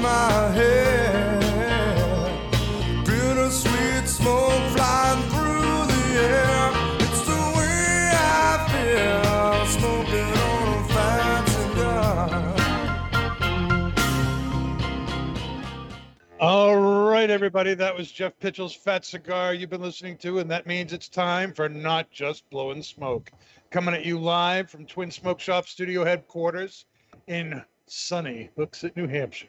My head. Bittersweet smoke flying through the air. It's the way I feel smoking on a fat cigar. All right, everybody. That was Jeff Pitchell's Fat Cigar you've been listening to, and that means it's time for Not Just Blowing Smoke. Coming at you live from Twin Smoke Shop Studio headquarters in sunny Hooksett, New Hampshire.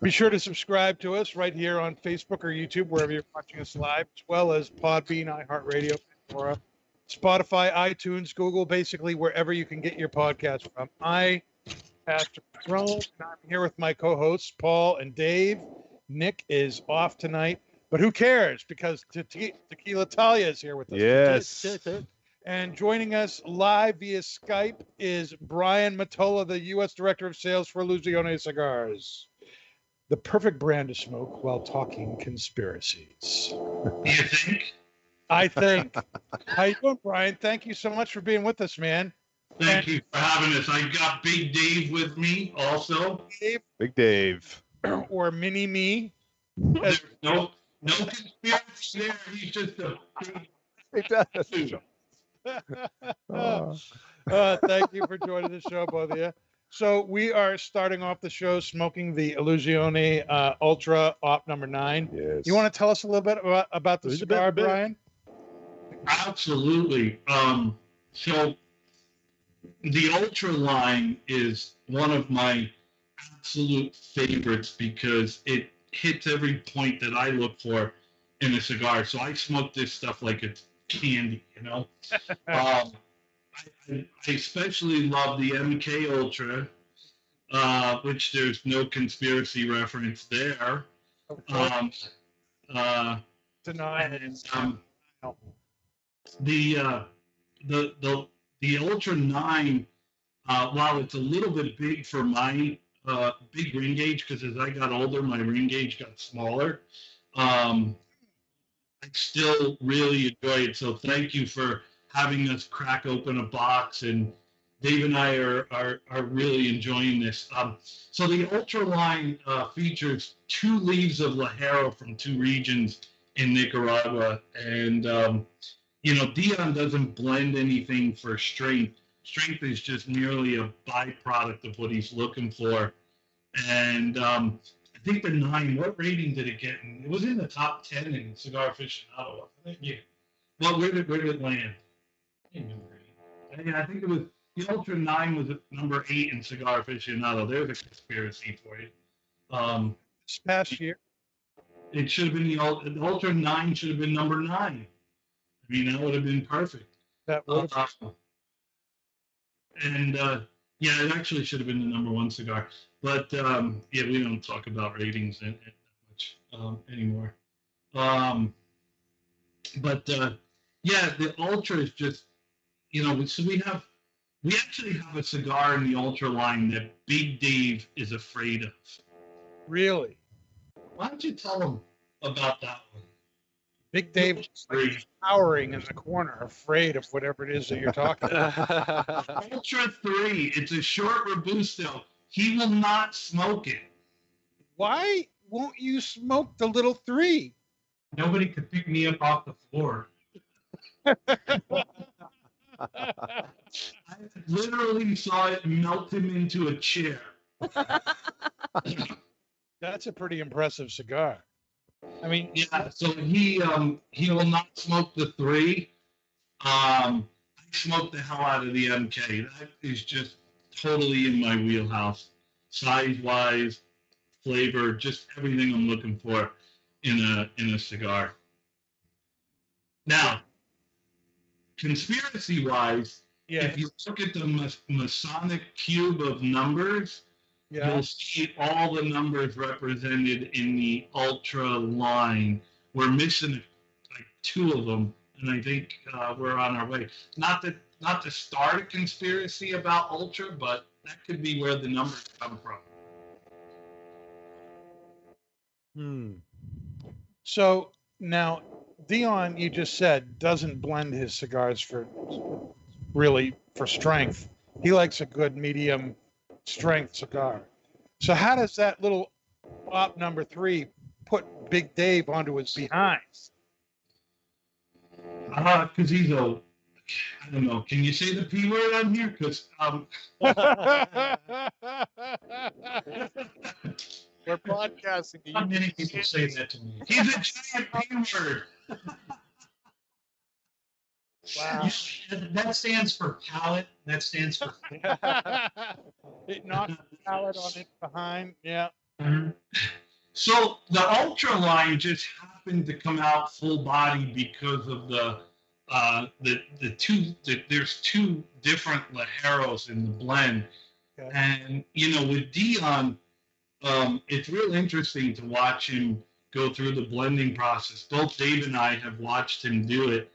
Be sure to subscribe to us right here on Facebook or YouTube, wherever you're watching us live, as well as Podbean, iHeartRadio, Pandora, Spotify, iTunes, Google, basically wherever you can get your podcast from. I, Pastor Patron, and I'm here with my co-hosts Paul and Dave. Nick is off tonight, but who cares? Because Te- Te- Tequila Talia is here with us. Yes. And joining us live via Skype is Brian Matola, the U.S. Director of Sales for Illusione Cigars. The perfect brand to smoke while talking conspiracies. You think? I think. How you doing, Brian? Thank you so much for being with us, man. Thank you for having us. I got Big Dave with me also. Dave Big Dave. or Mini Me. There's no no conspiracy there. He's just a big dude. Oh. uh, thank you for joining the show, both of you. So we are starting off the show smoking the Illusione uh, Ultra Op number nine. Yes. You want to tell us a little bit about, about the A bit, cigar, bit. Brian? Absolutely. Um, so the Ultra line is one of my absolute favorites because it hits every point that I look for in a cigar. So I smoke this stuff like it's candy, you know. um, I, I especially love the MK Ultra, uh, which there's no conspiracy reference there. Um, uh, um, the uh, the the the Ultra Nine, uh, while it's a little bit big for my uh, big ring gauge, because as I got older, my ring gauge got smaller. Um, I still really enjoy it. So thank you for having us crack open a box and. Dave and I are, are, are really enjoying this. Um, so the Ultra line uh, features two leaves of Ligero from two regions in Nicaragua. And, um, you know, Dion doesn't blend anything for strength. Strength is just merely a byproduct of what he's looking for. And um, I think the nine, what rating did it get? In? It was in the top 10 in Cigar Aficionado, wasn't it? Yeah. Well, where did, where did it land? I remember. I think it was, the Ultra 9 was number 8 in Cigar Aficionado. There's a conspiracy for you. Um, This past year, it should have been the, the Ultra 9 should have been number 9. I mean, that would have been perfect. that would have Uh, and uh, yeah, it actually should have been the number one cigar. But um, yeah, we don't talk about ratings and, and much um, anymore. Um, but uh, yeah, the Ultra is just, you know, so we have, we actually have a cigar in the Ultra line that Big Dave is afraid of. really. Why don't you tell him about that one? Big Dave is like cowering in the corner, afraid of whatever it is that you're talking about. Ultra 3, it's a short Robusto. He will not smoke it. Why won't you smoke the little three? Nobody could pick me up off the floor. I literally saw it melt him into a chair. That's a pretty impressive cigar. I mean, Yeah, so he um he will not smoke the three. Um I smoked the hell out of the MK. That is just totally in my wheelhouse. Size wise, flavor, just everything I'm looking for in a in a cigar. Now, conspiracy wise, yeah, if you look at the Masonic cube of numbers, Yeah. you'll see all the numbers represented in the ultra line. We're missing like two of them, and I think uh, we're on our way. Not that not to start a conspiracy about ultra, but that could be where the numbers come from. Hmm. So now, Dion, you just said doesn't blend his cigars for really for strength. He likes a good medium strength cigar. So how does that little op number three put Big Dave onto his behind? Uh, because he's a, I don't know. Can you say the p word on here? Because um, We're podcasting. Not many people say that to me. he's a giant p word. Wow. You- That stands for palate. That stands for. it knocked the palate on it behind. Yeah. So the ultra line just happened to come out full body because of the uh, the the two the, there's two different Ligeros in the blend, Okay. and you know with Dion, um, it's real interesting to watch him go through the blending process. Both Dave and I have watched him do it,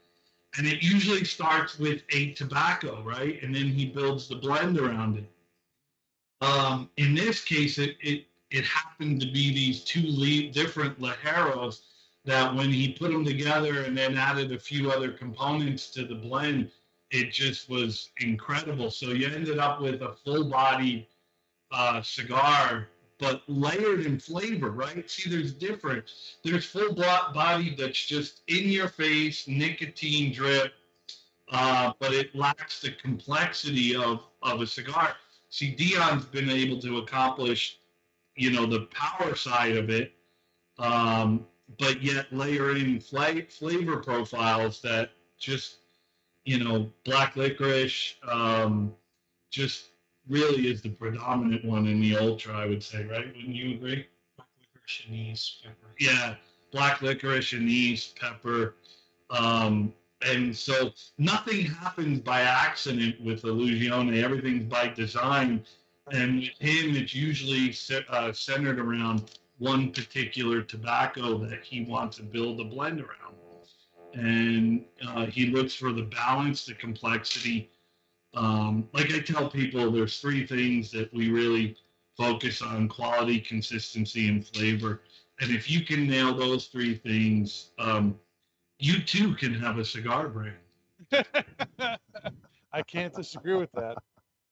and it usually starts with a tobacco, right, and then he builds the blend around it. Um, in this case, it, it it happened to be these two different Ligeros that when he put them together and then added a few other components to the blend, it just was incredible. So you ended up with a full-bodied uh, cigar, but layered in flavor, right? See, there's different. There's full bodied that's just in your face, nicotine drip, uh, but it lacks the complexity of of a cigar. See, Dion's been able to accomplish, you know, the power side of it, um, but yet layer in fla- flavor profiles that just, you know, black licorice, um, just really is the predominant one in the ultra. I would say, right? Wouldn't you agree? Black licorice, anise, pepper. Yeah, black licorice, anise, pepper. Um, and so nothing happens by accident with Illusione. Everything's by design. And with him, it's usually uh, centered around one particular tobacco that he wants to build a blend around. And uh, he looks for the balance, the complexity. Um, like I tell people, there's three things that we really focus on quality, consistency, and flavor. And if you can nail those three things, um, you too can have a cigar brand. I can't disagree with that.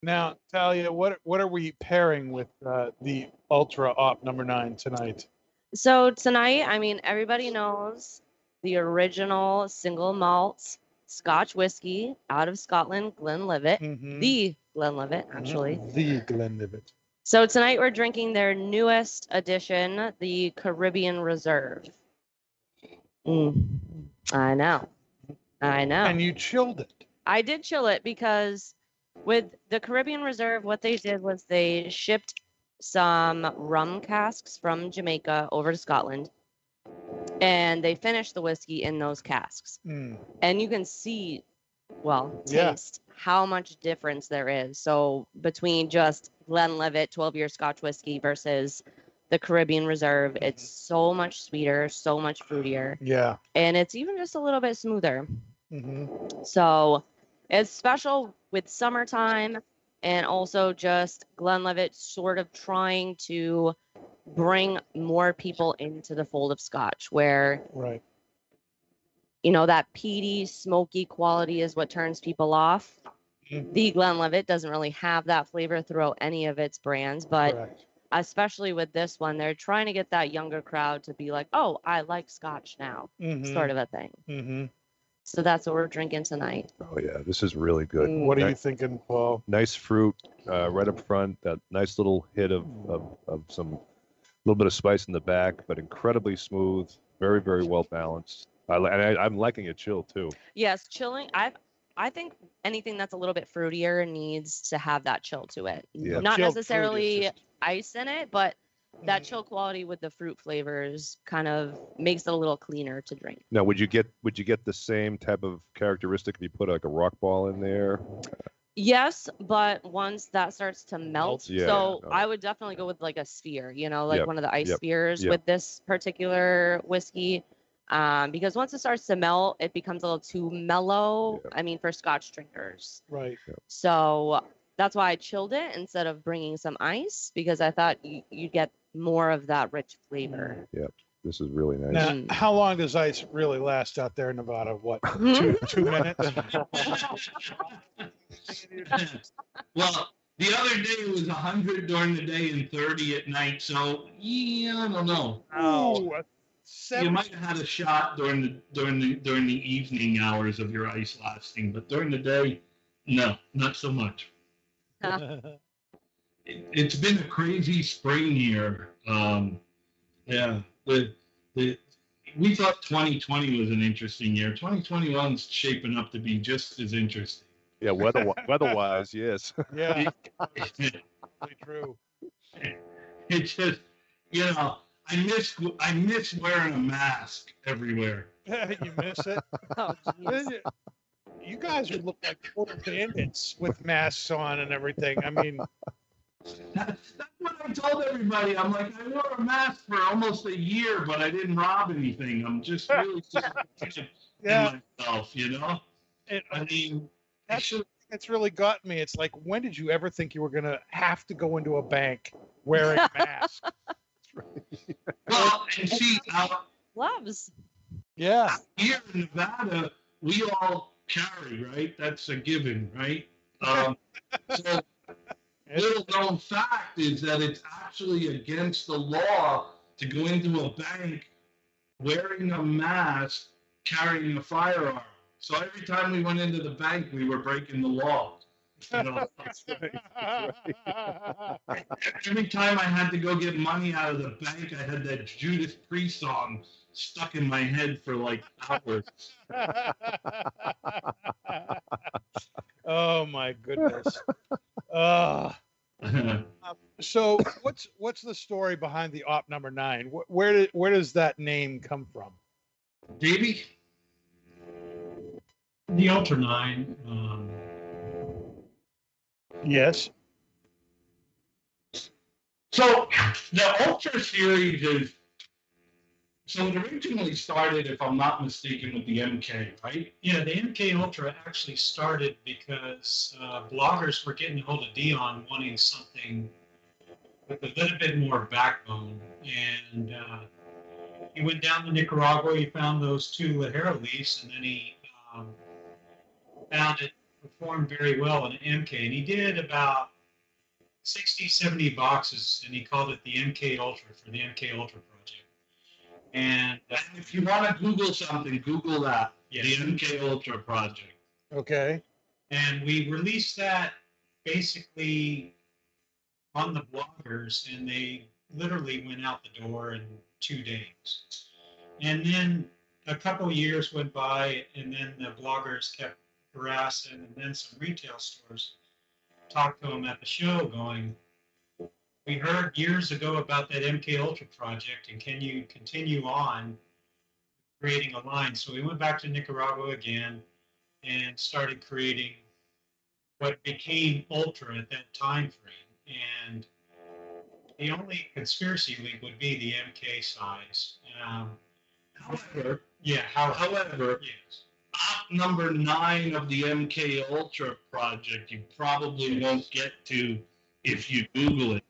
Now, Talia, what what are we pairing with uh, the Ultra Op number nine tonight? So tonight, I mean, everybody knows the original single malt Scotch whiskey out of Scotland, Glenlivet, Mhm. the Glenlivet, actually. the Glenlivet. So tonight we're drinking their newest edition, the Caribbean Reserve. Mm, I know. I know. And you chilled it. I did chill it because with the Caribbean Reserve, what they did was they shipped some rum casks from Jamaica over to Scotland and they finished the whiskey in those casks. Mm. And you can see, well, Yeah. taste how much difference there is. So between just Glenlivet 12 year Scotch whiskey versus the Caribbean Reserve, it's so much sweeter, so much fruitier, Yeah. and it's even just a little bit smoother. hmm So it's special with summertime and also just Glenlivet sort of trying to bring more people into the fold of Scotch where, Right. you know, that peaty, smoky quality is what turns people off. Mhm. The Glenlivet doesn't really have that flavor throughout any of its brands, but Correct. especially with this one, they're trying to get that younger crowd to be like, oh, I like Scotch now, sort of a thing. hmm So that's what we're drinking tonight. Oh yeah, this is really good. Mm. What are you thinking, Paul? Nice fruit uh, right up front. That nice little hit of, of, of some little bit of spice in the back, but incredibly smooth. Very very well balanced. I, li- and I, I'm liking it chill too. Yes, chilling. I I think anything that's a little bit fruitier needs to have that chill to it. Yeah. Not Chilled fruit is necessarily just- ice in it, but that Mhm. chill quality with the fruit flavors kind of makes it a little cleaner to drink. Now, would you get would you get the same type of characteristic if you put like a rock ball in there? Yes, but once that starts to melt, Melts, yeah, so no. I would definitely go with like a sphere, you know, like Yep, one of the ice yep, spheres yep. with this particular whiskey. Um, because once it starts to melt, it becomes a little too mellow. Yep. I mean, for Scotch drinkers. Right. So that's why I chilled it instead of bringing some ice because I thought you, you'd get more of that rich flavor. Yep. This is really nice. Now, Mm. how long does ice really last out there in Nevada? What, two, two minutes? well, the other day it was 100 during the day and 30 at night. So, yeah, I don't know. Oh, You might have had a shot during the during the during the evening hours of your ice lasting, but during the day, no, not so much. It, it's been a crazy spring here. Um, yeah, the the we thought 2020 was an interesting year. 2021's shaping up to be just as interesting. Yeah, weather weather-wise, yes. yeah, really true. It's just, you know, I miss I miss wearing a mask everywhere. you miss it. Oh, jeez. You guys would look like total bandits with masks on and everything. I mean, That's, that's what I told everybody. I'm like, I wore a mask for almost a year, but I didn't rob anything. I'm just really disappointed yeah, in myself, you know. it, I mean, I that's should. it's really gotten me. It's like, when did you ever think you were gonna have to go into a bank wearing a mask? Well, and see, out Gloves. Yeah, here in Nevada, we all carry, right? That's a given, right? Um, so little known fact is that it's actually against the law to go into a bank wearing a mask, carrying a firearm. So every time we went into the bank, we were breaking the law. You know, every time I had to go get money out of the bank, I had that Judas Priest song stuck in my head for like hours. oh my goodness. Uh, so what's what's the story behind the op number nine? Wh- Where did where does that name come from? Davey? The Ultra 9, um, Yes. So the Ultra series is so it originally started, if I'm not mistaken, with the MK, right? yeah, the MK Ultra actually started because uh, bloggers were getting a hold of Dion wanting something with a little bit more backbone. And uh, he went down to Nicaragua, he found those two Ligero leaves, and then he um, found it performed very well in MK. And he did about 60, 70 boxes, and he called it the MK Ultra for the MK Ultra project. And uh, if you want to Google something, Google that. Yes. The MK Ultra project. Okay. and we released that basically on the bloggers and they literally went out the door in two days and then a couple of years went by and then the bloggers kept harassing and then some retail stores talked to them at the show going we heard years ago about that mk ultra project and can you continue on creating a line so we went back to nicaragua again and started creating what became Ultra at that time frame. And the only conspiracy link would be the MK size. Um, However, yeah, how, however, yes. op number nine of the MK Ultra project, you probably won't get to if you Google it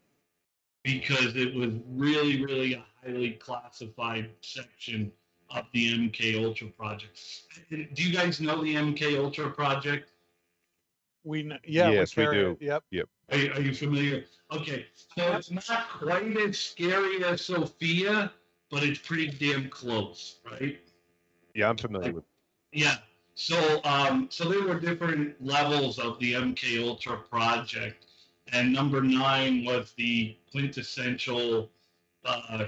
because it was really, really a highly classified section of the MK Ultra project. Do you guys know the MK Ultra project? We kn- yeah. Yes, we carry do. it. Yep. Are you, are you familiar? Okay, so it's not quite as scary as Sophia, but it's pretty damn close, right? Yeah, I'm familiar with. Yeah. So um, so there were different levels of the MK Ultra project, and number nine was the quintessential, uh,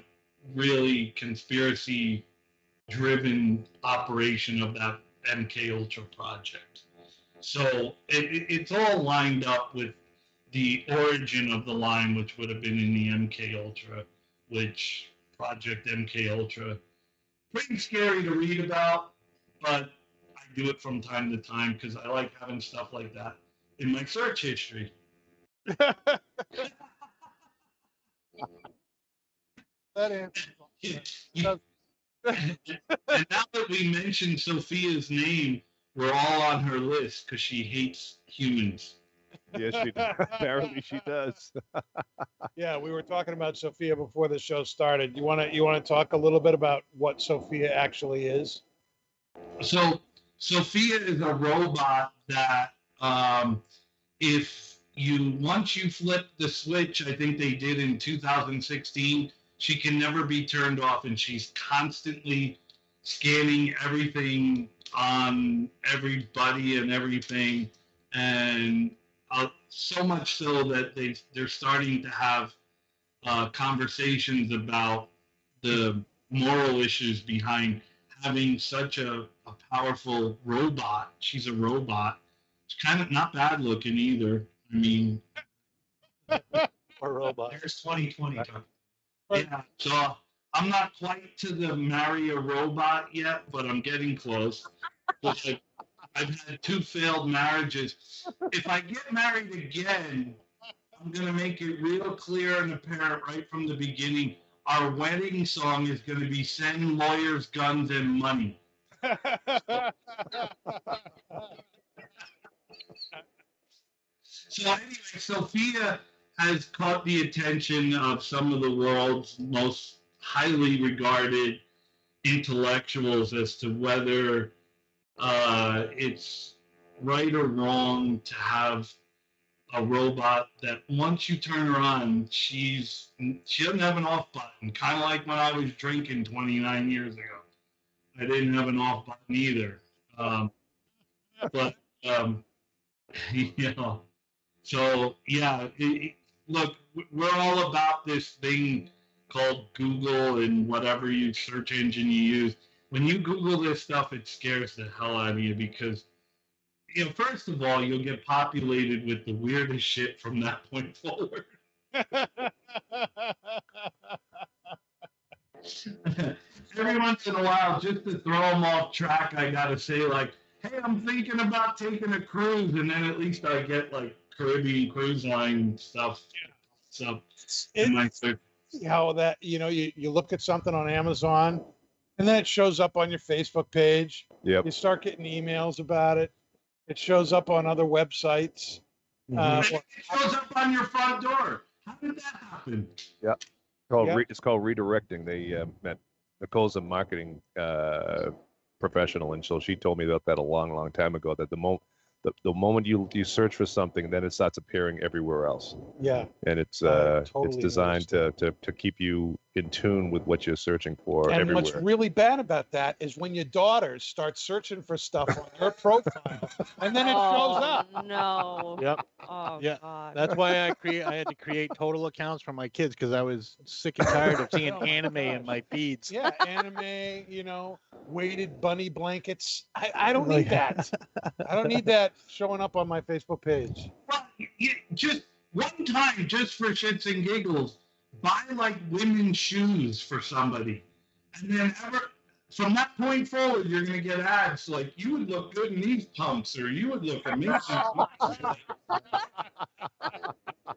really conspiracy-driven operation of that MK Ultra project. So it, it, it's all lined up with the origin of the line, which would have been in the MK Ultra, which Project MK Ultra, pretty scary to read about, but I do it from time to time because I like having stuff like that in my search history. That answers. You- and now that we mentioned Sophia's name, we're all on her list because she hates humans. Yes, she does. apparently she does. Yeah, we were talking about Sophia before the show started. You want to you want to talk a little bit about what Sophia actually is? So Sophia is a robot that um, if you once you flip the switch, I think they did in 2016, she can never be turned off, and she's constantly scanning everything on everybody and everything, and uh, so much so that they they're starting to have uh, conversations about the moral issues behind having such a, a powerful robot. She's a robot. She's kind of not bad looking either. I mean, Or robot? There's 2020. Tucker. yeah. So I'm not quite to the marry a robot yet, but I'm getting close. But like, I've had two failed marriages. If I get married again, I'm gonna make it real clear and apparent right from the beginning. Our wedding song is gonna be "Send lawyers, guns, and money." So anyway, Sophia has caught the attention of some of the world's most highly regarded intellectuals as to whether uh, it's right or wrong to have a robot that once you turn her on, she's she doesn't have an off button. Kind of like when I was drinking 29 years ago. I didn't have an off button either. Um, but um, you know, so yeah, it, look, we're all about this thing called Google and whatever you search engine you use. When you Google this stuff, it scares the hell out of you because, you know, first of all, you'll get populated with the weirdest shit from that point forward. Every once in a while, just to throw them off track, I gotta say like, "Hey, I'm thinking about taking a cruise," and then at least I get like Caribbean cruise line stuff. So, in my how that you know you, you look at something on Amazon and then it shows up on your Facebook page. Yep. You start getting emails about it. It shows up on other websites. Uh, And it shows up on your front door. How did that happen? Called Yep. re- it's called redirecting. They uh, met Nicole's a marketing uh, professional, and so she told me about that a long, long time ago. That the moment the, the moment you you search for something, then it starts appearing everywhere else, yeah. and it's uh, totally it's designed to, to to keep you in tune with what you're searching for And everywhere. what's really bad about that is when your daughters start searching for stuff on your profile and then it shows up. Oh, No. Yep. Oh Yeah, God. That's why I create. I had to create total accounts for my kids because I was sick and tired of seeing anime in my feeds. Yeah, anime, you know, weighted bunny blankets. I, I don't need that. I don't need that showing up on my Facebook page. Well, you, just one time, just for shits and giggles, buy like women's shoes for somebody, and then ever from that point forward, you're gonna get ads like you would look good in these pumps, or you would look amazing. like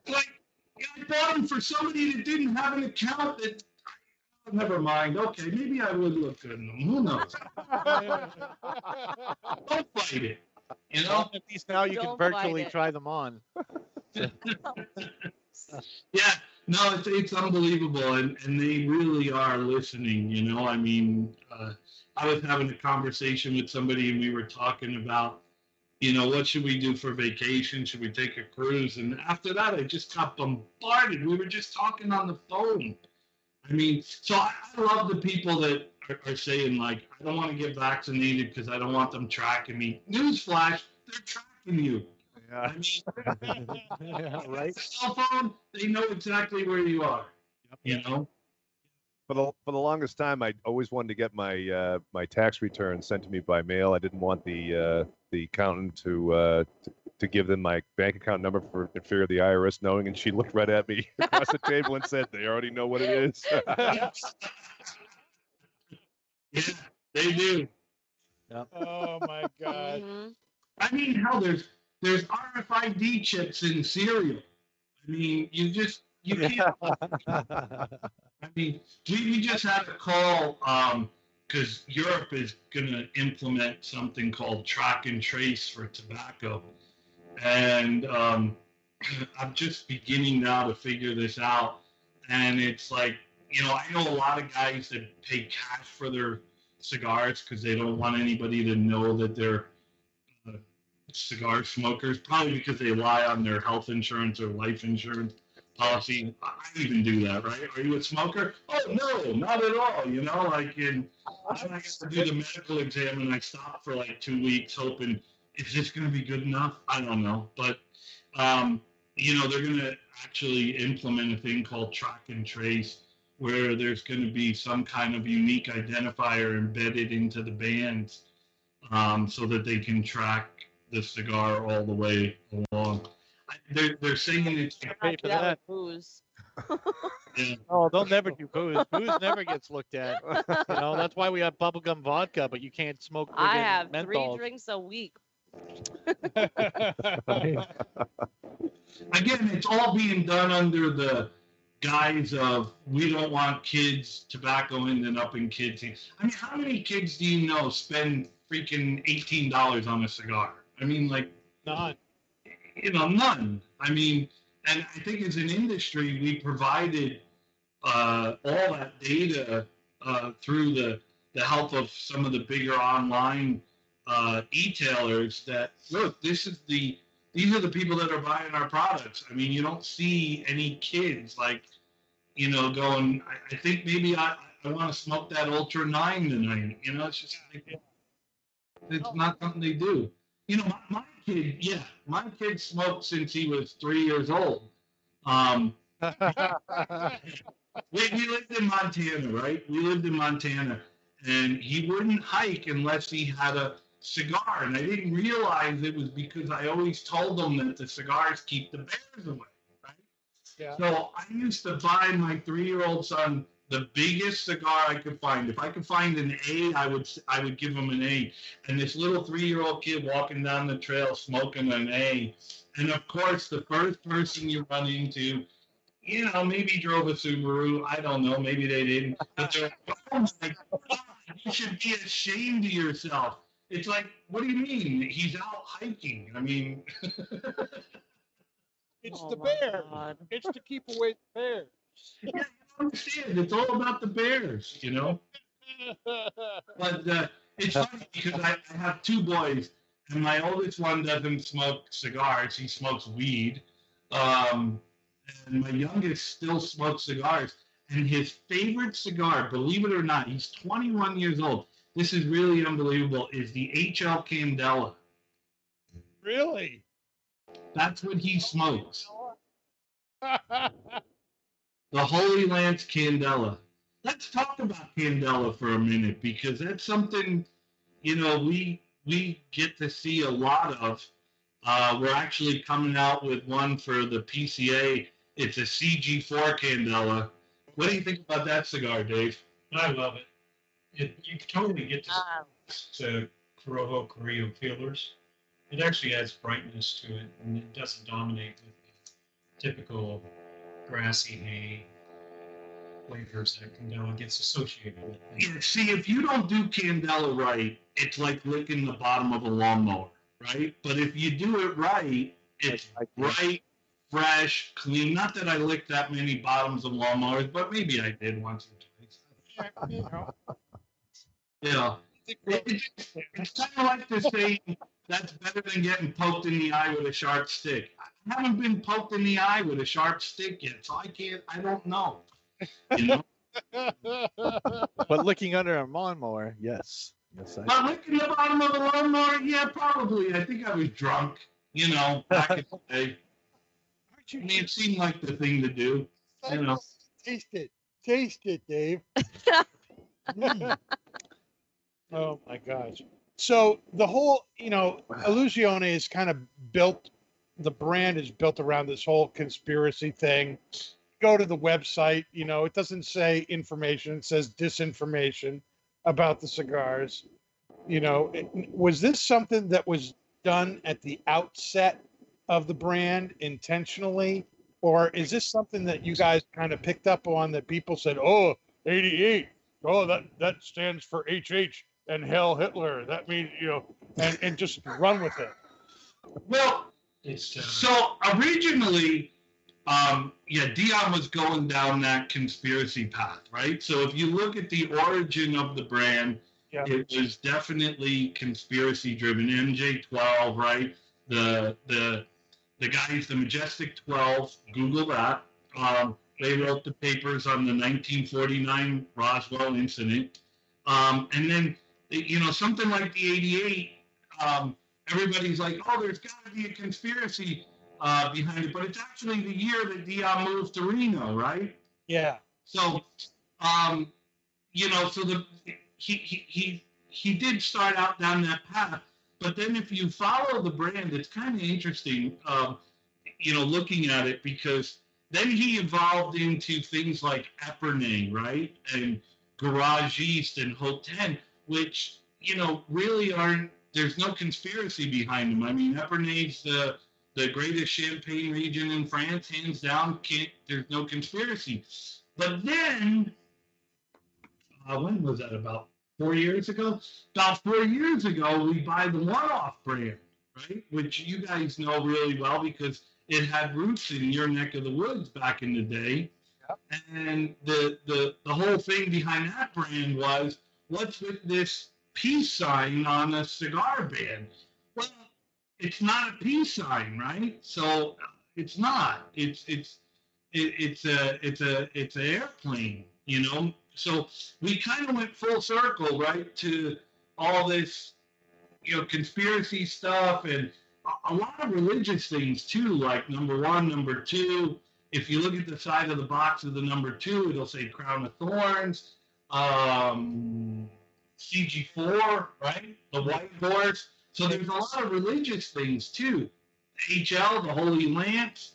I bought them for somebody that didn't have an account that. Never mind. Okay, maybe I would look good in them. Who knows? Don't fight it. You know. Well, at least now you can Don't fight virtually try them on. Yeah, no, it's, it's unbelievable, and, and they really are listening. You know, I mean, uh, I was having a conversation with somebody, and we were talking about, you know, what should we do for vacation? Should we take a cruise? And after that, I just got bombarded. We were just talking on the phone. I mean, so I, I love the people that are, are saying like, I don't want to get vaccinated because I don't want them tracking me. Newsflash, they're tracking you. I mean, yeah, right. cell phone, they know exactly where you are. Yep. You know? for the for the longest time, I always wanted to get my uh, my tax return sent to me by mail. I didn't want the uh, the accountant to, uh, to to give them my bank account number for the fear of the IRS knowing. And she looked right at me across the table and said, "They already know what it is." Yeah, they do. Oh my God. Mhm. I mean, hell, there's there's RFID chips in cereal. I mean, you just you can't. I mean, we, we just have to call um because Europe is going to implement something called track and trace for tobacco. And um, I'm just beginning now to figure this out. And it's like, you know, I know a lot of guys that pay cash for their cigars because they don't want anybody to know that they're uh, cigar smokers, probably because they lie on their health insurance or life insurance policy. I even do that, right? Are you a smoker? Oh no, not at all. You know, like in I got to do the medical exam and I stopped for like two weeks, hoping is this going to be good enough? I don't know, but um, you know they're going to actually implement a thing called track and trace, where there's going to be some kind of unique identifier embedded into the bands, um, so that they can track the cigar all the way along. I- They're, they're saying it's Pay for that that. booze. yeah, Oh, they'll never do booze. Booze never gets looked at. You know, that's why we have bubblegum vodka, but you can't smoke. I friggin' have three drinks a week. again, it's all being done under the guise of we don't want kids tobacco ending up in kids. I mean, how many kids do you know spend freaking eighteen dollars on a cigar? I mean, like None. you know, none. I mean, and I think as an industry, we provided uh, all that data uh, through the the help of some of the bigger online uh, e-tailers. That look, this is the these are the people that are buying our products. I mean, you don't see any kids like, you know, going. I, I think maybe I, I want to smoke that Ultra Nine tonight. You know, it's just like, it's not something they do. You know, my, my kid, yeah, my kid smoked since he was three years old. Um, we, we lived in Montana, right? We lived in Montana, and he wouldn't hike unless he had a cigar. And I didn't realize it was because I always told them that the cigars keep the bears away, right? Yeah. So I used to buy my three-year-old son the biggest cigar I could find. If I could find an A, I would I would give him an A. And this little three-year-old kid walking down the trail smoking an A. And of course, the first person you run into, you know, maybe drove a Subaru. I don't know. Maybe they didn't. But they're, oh my God, you should be ashamed of yourself. It's like, what do you mean? He's out hiking. I mean, It's Oh the bear. God. It's to keep away the bear. yeah, don't understand. It's all about the Bears, you know. But uh, it's funny because I, I have two boys, and my oldest one doesn't smoke cigars. He smokes weed. Um, and my youngest still smokes cigars. And his favorite cigar, believe it or not, he's 21 years old. This is really unbelievable. Is the HL Candela. really? That's what he smokes. The Holy Lance Candela. Let's talk about Candela for a minute because that's something, you know, we we get to see a lot of. Uh, we're actually coming out with one for the PCA. It's a CG4 Candela. What do you think about that cigar, Dave? I love it. It you totally get to Ah, to Corojo Criollo feelers. It actually adds brightness to it, and it doesn't dominate with the typical grassy hay flavors that Candela gets associated with. Yeah, see, if you don't do Candela right, it's like licking the bottom of a lawnmower, right? But if you do it right, it's bright, fresh, clean. Not that I licked that many bottoms of lawnmowers, but maybe I did once or twice. You know, Yeah. It, it, it's kind of like the saying that's better than getting poked in the eye with a sharp stick. I haven't been poked in the eye with a sharp stick yet, so I can't. I don't know. You know, but looking under a lawnmower, yes. Yes, I but licking the bottom of the lawnmower, yeah, probably. I think I was drunk. You know, back in the day. I mean, it seemed like the thing to do. You know. Taste it. Taste it, Dave. Mm. Oh my gosh. So the whole, you know, Illusione is kind of built, the brand is built around this whole conspiracy thing. Go to the website, you know, it doesn't say information, it says disinformation about the cigars. You know, it- was this something that was done at the outset of the brand intentionally? Or is this something that you guys kind of picked up on that people said, oh, 88, oh, that, that stands for HH and Heil Hitler. That means, you know, and, and just run with it. Well, It's uh, So originally, um, yeah, Dion was going down that conspiracy path, right? So if you look at the origin of the brand, Yeah. it was definitely conspiracy driven. MJ12, right? The the the guys, the Majestic 12, Google that. Um, they wrote the papers on the 1949 Roswell incident, um, and then you know something like the 88. Um, everybody's like, oh, there's got to be a conspiracy uh, behind it, but it's actually the year that Dion moved to Reno, right? Yeah. So, um, you know, so the he he he he did start out down that path, but then if you follow the brand, it's kind of interesting, um, you know, looking at it because then he evolved into things like Epernay, right, and Garagiste and Haut 10, which you know really aren't. There's no conspiracy behind them. I mean, Epernay's the the greatest champagne region in France, hands down. Can't, there's no conspiracy. But then, uh, when was that? About four years ago? About four years ago, we buy the one-off brand, right? Which you guys know really well because it had roots in your neck of the woods back in the day. And the, the the whole thing behind that brand was what's with this peace sign on a cigar band? Well, it's not a peace sign, right? So it's not. It's it's it, it's a it's a it's an airplane, you know. So we kind of went full circle, right, to all this, you know, conspiracy stuff and a, a lot of religious things too, like number one, number two. If you look at the side of the box of the number two, it'll say Crown of Thorns, um, CG4, right? The white horse. So there's a lot of religious things too. HL, the Holy Lance,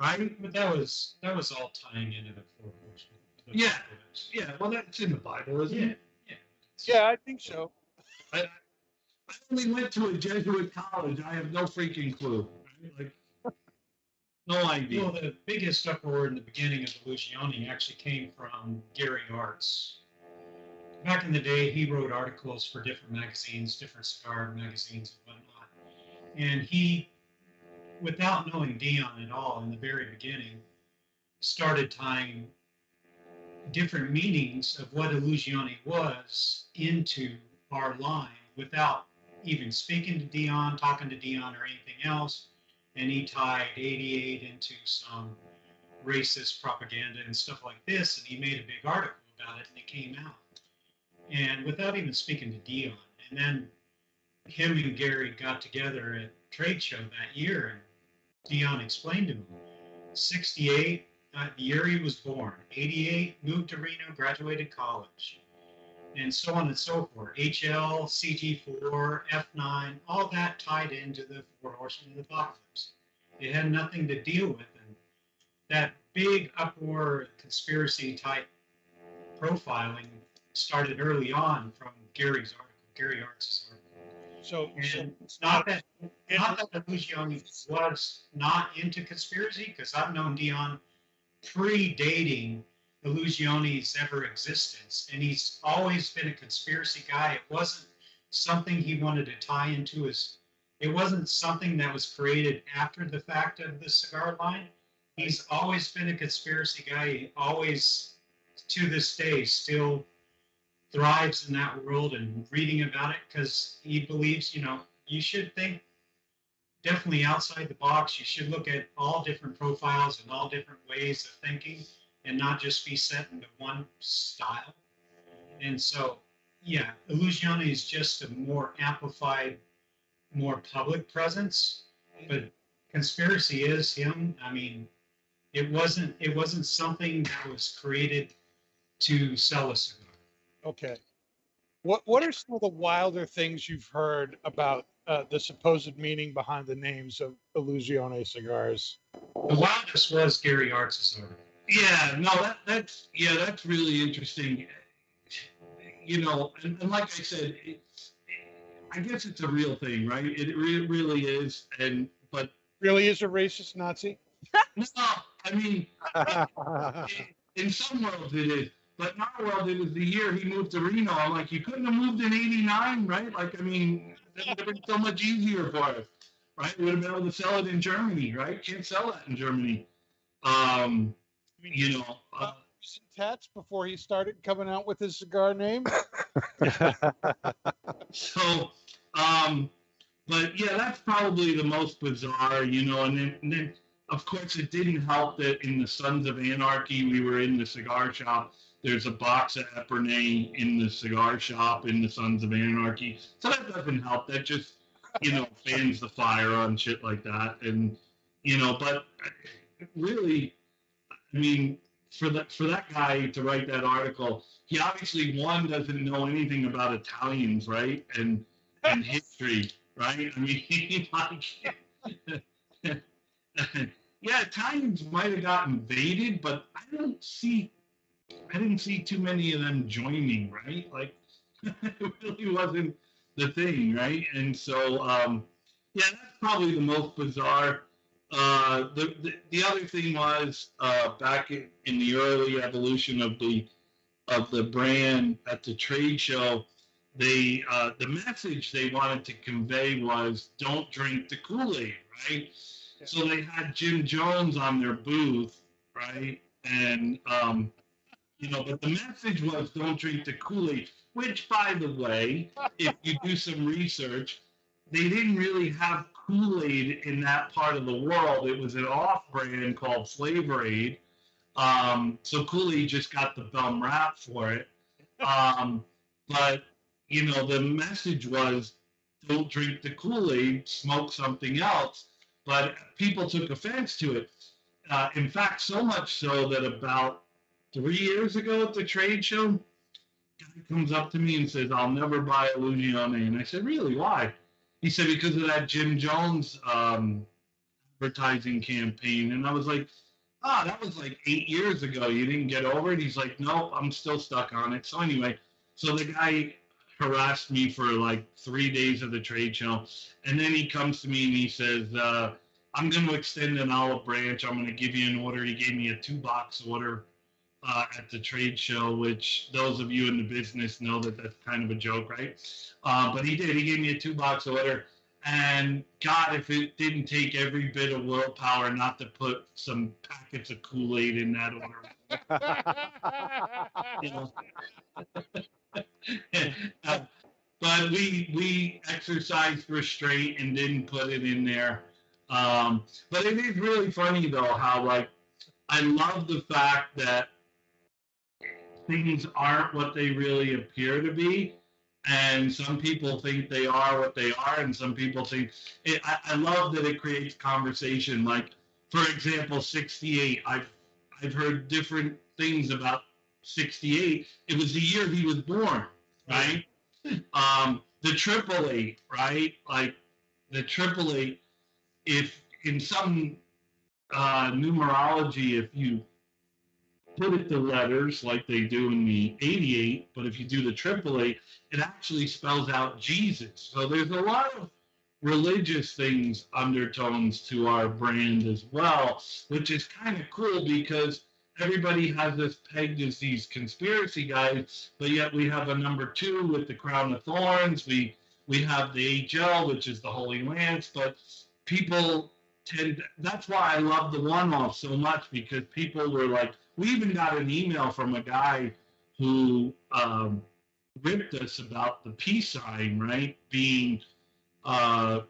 right? but that was that was all tying into the four horsemen. Yeah. Bibles. Yeah, well, that's in the Bible, isn't Yeah. it? Yeah, I think so. I, I only went to a Jesuit college. I have no freaking clue. Right? Like, no idea. Well, the biggest uproar in the beginning of the Illusione actually came from Gary Arts. Back in the day, he wrote articles for different magazines, different cigar magazines and whatnot. And he, without knowing Dion at all in the very beginning, started tying different meanings of what Illusione was into our line without even speaking to Dion, talking to Dion, or anything else and he tied 88 into some racist propaganda and stuff like this and he made a big article about it and it came out and without even speaking to dion. And then him and gary got together at trade show that year and dion explained to him 68 uh, the year he was born. 88 moved to reno graduated college. And so on and so forth. Hl cg4 f9 all that tied into the four horsemen of the apocalypse. It had nothing to deal with and that big uproar conspiracy type profiling started early on from gary's article gary arts' article So, so it's not that not that Illusione was not into conspiracy, because I've known Dion predating the Illusione's ever existence, and he's always been a conspiracy guy. It wasn't something he wanted to tie into his. It wasn't something that was created after the fact of the cigar line. He's always been a conspiracy guy. He always, to this day, still thrives in that world and reading about it because he believes, you know, you should think definitely outside the box. You should look at all different profiles and all different ways of thinking and not just be set into one style. And so, yeah, Illusione is just a more amplified, more public presence, but conspiracy is him. I mean, it wasn't it wasn't something that was created to sell a cigar. Okay. What what are some of the wilder things you've heard about uh, the supposed meaning behind the names of Illusione cigars? The wildest was Gary Arts' article. Yeah, no, that that's yeah, that's really interesting. You know, and, and like I said, it, I guess it's a real thing, right? It re- really is, and but Really is a racist Nazi? no, I mean, in some worlds it is, but in our world it was the year he moved to Reno. I'm like, you couldn't have moved in '89, right? Like, I mean, that would have been so much easier for us, right? We would have been able to sell it in Germany, right? Can't sell that in Germany. Um, you know, uh, Some tats before he started coming out with his cigar name. so, um, but yeah, that's probably the most bizarre, you know. And then, and then, of course, it didn't help that in the Sons of Anarchy, we were in the cigar shop. There's a box of Epernay in the cigar shop in the Sons of Anarchy, so that doesn't help. That just, you know, fans the fire on shit like that. And you know, but really, I mean, for that for that guy to write that article, he obviously one doesn't know anything about Italians, right? And and history, right? I mean, like, yeah, Italians might have got invaded, but I don't see, I didn't see too many of them joining, right? Like, it really wasn't the thing, right? And so, um, yeah, that's probably the most bizarre. Uh, the, the the other thing was uh, back in, in the early evolution of the of the brand at the trade show, they uh, the message they wanted to convey was don't drink the Kool-Aid, right? So they had Jim Jones on their booth, right? And um, you know, but the message was don't drink the Kool-Aid, which by the way, if you do some research, they didn't really have Kool-Aid in that part of the world. It was an off-brand called Flavor Aid. Um, so Kool-Aid just got the bum rap for it. Um, but you know, the message was don't drink the Kool-Aid, smoke something else. But people took offense to it. Uh, in fact, so much so that about three years ago at the trade show, guy comes up to me and says, I'll never buy Illusione. And I said, Really? Why? He said, Because of that Jim Jones um, advertising campaign. And I was like, Ah, that was like eight years ago. You didn't get over it? He's like, Nope, I'm still stuck on it. So, anyway, so the guy harassed me for like three days of the trade show. And then he comes to me and he says, uh, I'm going to extend an olive branch. I'm going to give you an order. He gave me a two box order uh, at the trade show, which those of you in the business know that that's kind of a joke, right? Uh, but he did. He gave me a two box order. And God, if it didn't take every bit of willpower not to put some packets of Kool Aid in that order. Uh, but we we exercised restraint and didn't put it in there. Um, but it is really funny though how like I love the fact that things aren't what they really appear to be. And some people think they are what they are, and some people think it, I, I love that it creates conversation. Like, for example, 68. I've I've heard different things about 68. It was the year he was born, right? Um, the triple eight, right? Like the triple eight, if in some uh, numerology, if you put it to letters like they do in the 88, but if you do the eight, it actually spells out Jesus. So there's a lot of religious things undertones to our brand as well, which is kind of cool because everybody has us pegged as these conspiracy guys, but yet we have a number two with the crown of thorns. We we have the HL, which is the Holy Lance, but people tend. That's why I love the one-off so much because people were like, we even got an email from a guy who um, ripped us about the peace sign, right, being uh,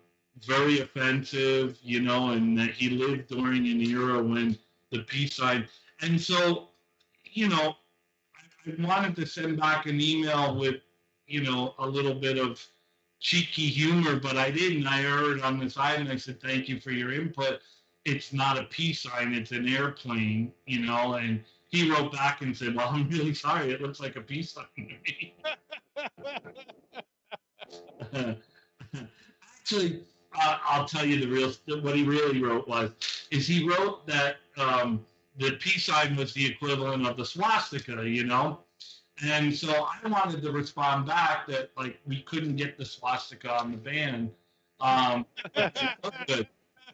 very offensive, you know, and that he lived during an era when the peace sign and so, you know, I, I wanted to send back an email with, you know, a little bit of cheeky humor, but I didn't. I heard on the side and I said, thank you for your input. It's not a peace sign, it's an airplane, you know, and he wrote back and said, well, I'm really sorry. It looks like a peace sign to me. Actually, uh, I'll tell you the real, what he really wrote was, is he wrote that, um, the peace sign was the equivalent of the swastika, you know? And so I wanted to respond back that like we couldn't get the swastika on the van. Um, good.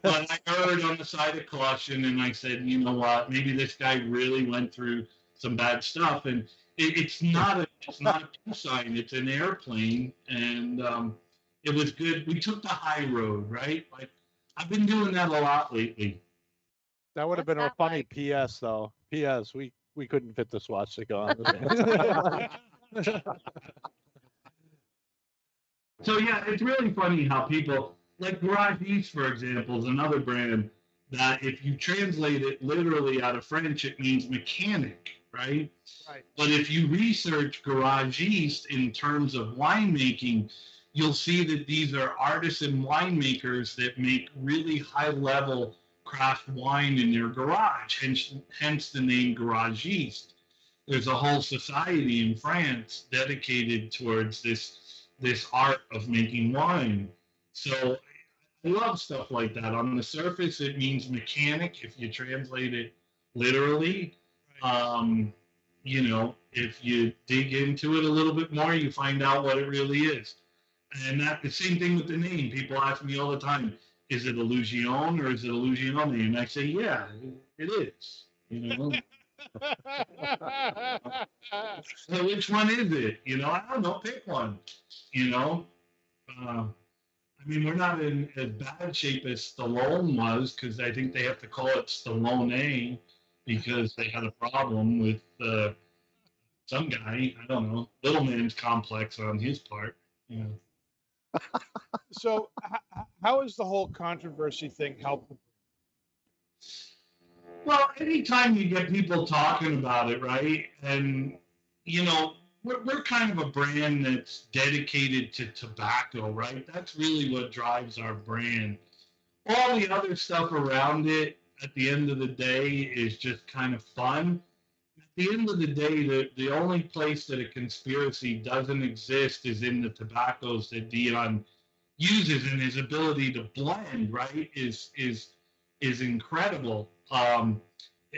But I heard on the side of caution, and I said, you know what? Maybe this guy really went through some bad stuff, and it, it's not a it's not a peace sign. It's an airplane, and um, it was good. We took the high road, right? Like I've been doing that a lot lately. That would have What's been a funny like? PS though. PS, we we couldn't fit the swastika on the van. So yeah, it's really funny how people like Garagiste, for example, is another brand that if you translate it literally out of French, it means mechanic, right? Right. But if you research Garagiste in terms of winemaking, you'll see that these are artisan winemakers that make really high level craft wine in their garage, hence, hence the name Garagiste. There's a whole society in France dedicated towards this this art of making wine. So love stuff like that. On the surface, it means mechanic if you translate it literally. Um, you know, if you dig into it a little bit more, you find out what it really is. And that the same thing with the name. People ask me all the time, is it Illusion or is it Illusione? And I say, yeah, it is. You know, so which one is it? You know, I don't know. Pick one. You know, uh, I mean, we're not in as bad shape as Stallone was because I think they have to call it Stallone because they had a problem with uh, some guy. I don't know, little man's complex on his part. So, h- how is the whole controversy thing helped? Well, anytime you get people talking about it, right? And, you know, we're, we're kind of a brand that's dedicated to tobacco, right? That's really what drives our brand. All the other stuff around it at the end of the day is just kind of fun. At the end of the day, the, the only place that a conspiracy doesn't exist is in the tobaccos that Dion uses and his ability to blend, right, is is is incredible. Um,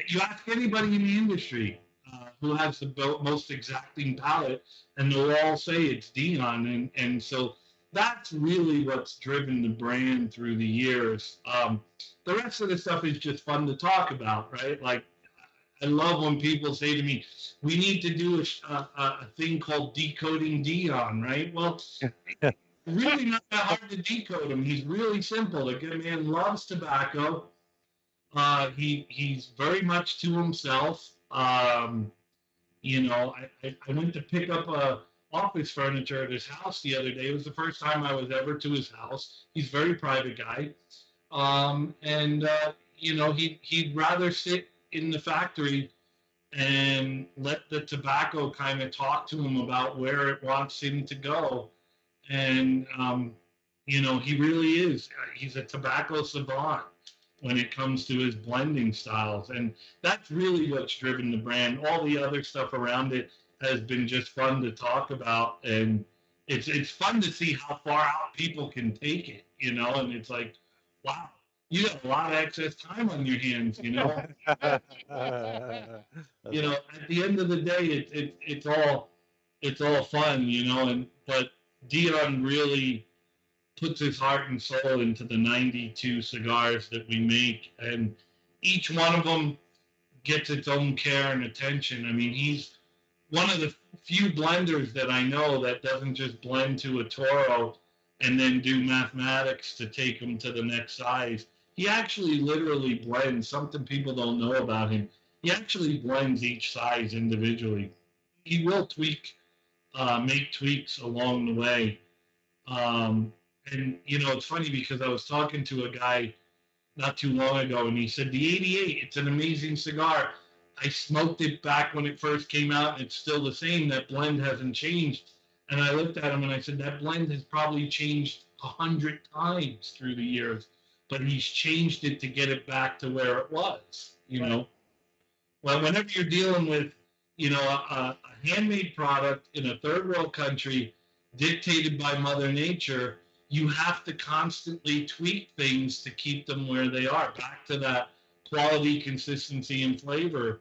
you ask anybody in the industry uh, who has the most exacting palate, and they'll all say it's Dion, and and so that's really what's driven the brand through the years. Um, the rest of the stuff is just fun to talk about, right? Like I love when people say to me, "We need to do a, a, a thing called decoding Dion," right? Well, really not that hard to decode him. He's really simple. The good man loves tobacco. Uh, he he's very much to himself. Um, you know, I, I, went to pick up a office furniture at his house the other day. It was the first time I was ever to his house. He's a very private guy, um, and uh, you know he he'd rather sit in the factory and let the tobacco kind of talk to him about where it wants him to go and um, you know he really is he's a tobacco savant when it comes to his blending styles. And that's really what's driven the brand. All the other stuff around it has been just fun to talk about. And it's it's fun to see how far out people can take it you know? And it's like wow you have a lot of excess time on your hands you know? You know at the end of the day it, it it's all it's all fun you know? And but dion really puts his heart and soul into the 92 cigars that we make and each one of them gets its own care and attention i mean he's one of the few blenders that i know that doesn't just blend to a toro and then do mathematics to take him to the next size he actually literally blends something people don't know about him he actually blends each size individually. He will tweak, uh, make tweaks along the way. Um, and you know, it's funny because I was talking to a guy not too long ago, and he said the 88, it's an amazing cigar. I smoked it back when it first came out, and it's still the same. That blend hasn't changed. And I looked at him and I said, that blend has probably changed a hundred times through the years, but he's changed it to get it back to where it was. You know. Well, whenever you're dealing with, you know, a, a handmade product in a third world country dictated by Mother Nature, you have to constantly tweak things to keep them where they are. Back to that quality, consistency, and flavor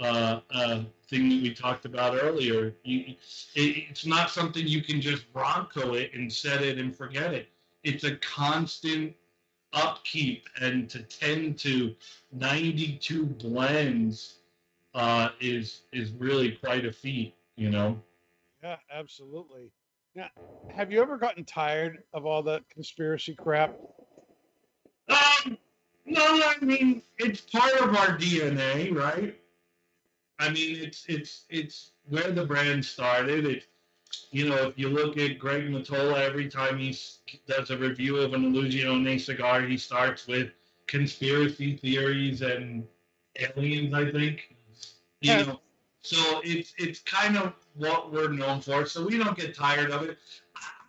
uh, uh, thing that we talked about earlier. You, it, it's not something you can just Bronco it and set it and forget it. It's a constant upkeep, and to tend to 92 blends uh, is is really quite a feat. You know. Yeah, absolutely. Now, have you ever gotten tired of all that conspiracy crap? Um, no, I mean it's part of our DNA, right? I mean it's it's it's where the brand started. It, you know, if you look at Greg Mottola, every time he does a review of an Illusione cigar, he starts with conspiracy theories and aliens. I think, you Yeah. know, so it's it's kind of what we're known for. So we don't get tired of it.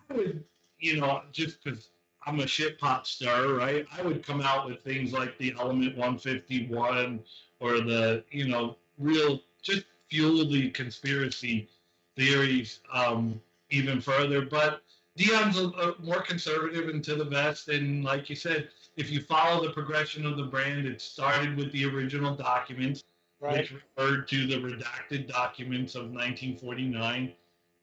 I would, you know, just because I'm a shit pot star, right? I would come out with things like the Element 151 or the, you know, real just fuel the conspiracy theories um, even further. But Dion's a, a more conservative and to the vest, and like you said, if you follow the progression of the brand, it started with the original documents Right. which referred to the redacted documents of 1949.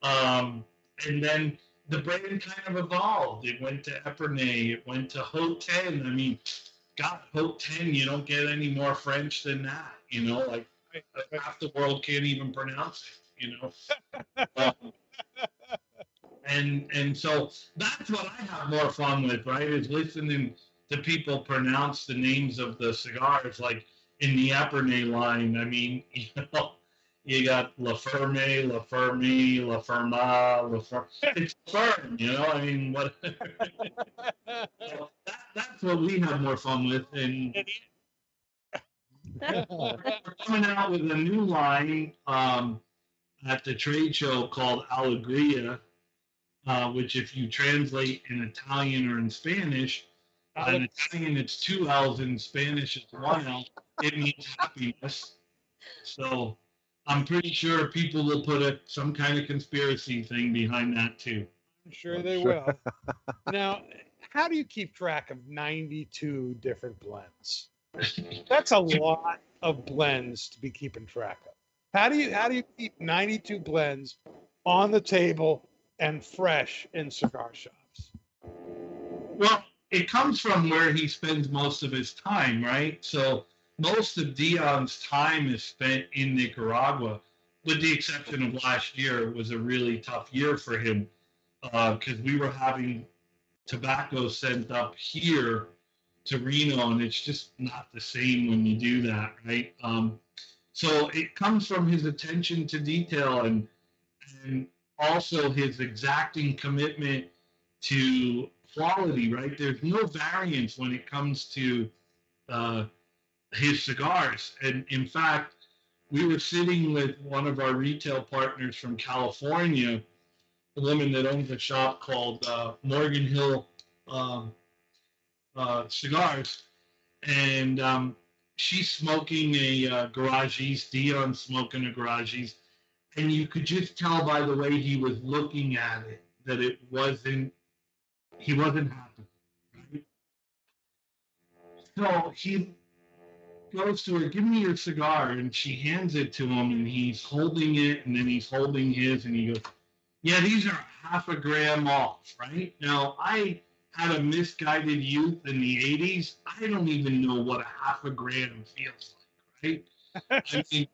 Um, and then the brand kind of evolved. It went to Epernay, it went to Haut 10. I mean, God, Haut 10, you don't get any more French than that, you know, like half the world can't even pronounce it, you know. Um, and and so that's what I have more fun with, right? Is listening to people pronounce the names of the cigars, like in the Epernay line. I mean, you know, you got La Ferme, La Fermi, La Ferma, La Fer- It's firm, you know. I mean, what? so that, that's what we have more fun with, and we're coming out with a new line um, at the trade show called Allegria, uh, which, if you translate in Italian or in Spanish, in Italian it's two L's, in Spanish it's one L. It means happiness. So I'm pretty sure people will put a, some kind of conspiracy thing behind that too. I'm sure they sure. will. now, how do you keep track of 92 different blends? That's a lot of blends to be keeping track of. How do you how do you keep 92 blends on the table and fresh in cigar shops? Well, it comes from where he spends most of his time, right? So most of Dion's time is spent in Nicaragua, with the exception of last year. It was a really tough year for him because we were having tobacco sent up here to Reno, and it's just not the same when you do that, right? Um, so it comes from his attention to detail and and also his exacting commitment to quality, right? There's no variance when it comes to uh, his cigars. And in fact, we were sitting with one of our retail partners from California, a woman that owns a shop called uh, Morgan Hill um, uh, Cigars. And um, she's smoking a uh, Garagiste, Dion smoking a Garagiste. And you could just tell by the way he was looking at it that it wasn't he wasn't happy. So he goes to her, give me your cigar, and she hands it to him, and he's holding it, and then he's holding his, and he goes, Yeah, these are half a gram off, right? Now I had a misguided youth in the 80s. I don't even know what a half a gram feels like, right? I mean,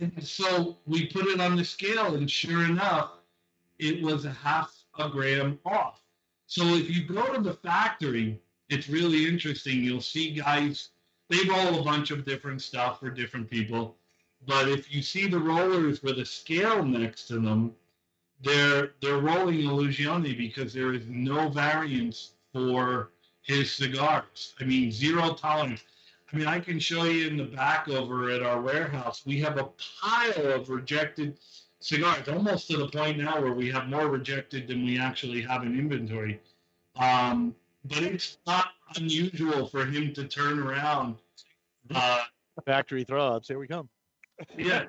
and so we put it on the scale, and sure enough, it was a half a gram off. So if you go to the factory, it's really interesting. You'll see guys, they roll a bunch of different stuff for different people. But if you see the rollers with a scale next to them, they're they're rolling Illusione because there is no variance for his cigars. I mean, zero tolerance. I mean, I can show you in the back over at our warehouse. We have a pile of rejected cigars, almost to the point now where we have more rejected than we actually have in inventory. Um, but it's not unusual for him to turn around. Uh, Factory throw-ups. Here we come. yeah,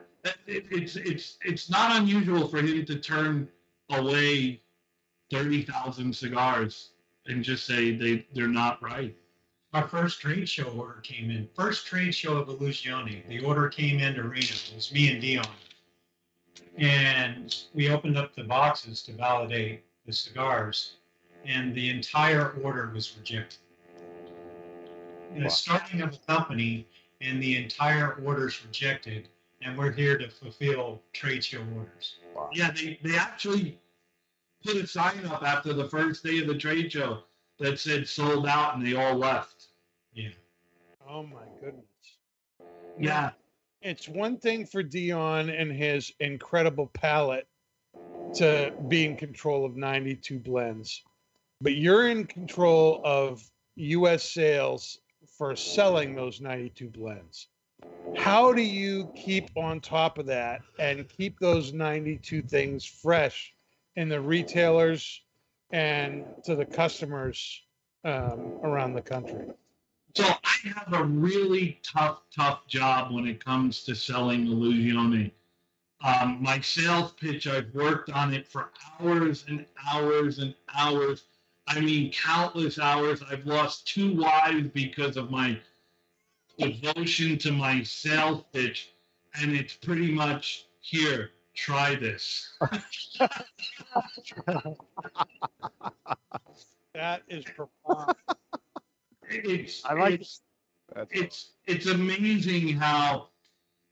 it, it's it's it's not unusual for him to turn away thirty thousand cigars and just say they they're not right. our first trade show order came in. First trade show of Illusione. The order came in to Reno. It was me and Dion. And we opened up the boxes to validate the cigars, and the entire order was rejected. And Wow. it's starting of a company, and the entire order's rejected, and we're here to fulfill trade show orders. Yeah, they, they actually put a sign up after the first day of the trade show that said sold out and they all left. Yeah. Oh my goodness. Yeah. It's one thing for Dion and his incredible palate to be in control of 92 blends, but you're in control of US sales for selling those 92 blends. How do you keep on top of that and keep those 92 things fresh in the retailers and to the customers um, around the country? So I have a really tough, tough job when it comes to selling Illusione. Um, my sales pitch, I've worked on it for hours and hours and hours. I mean, countless hours. I've lost two wives because of my devotion to my sales pitch. And it's pretty much here, try this. That is profound. It's, I like it's, That's it's it's amazing how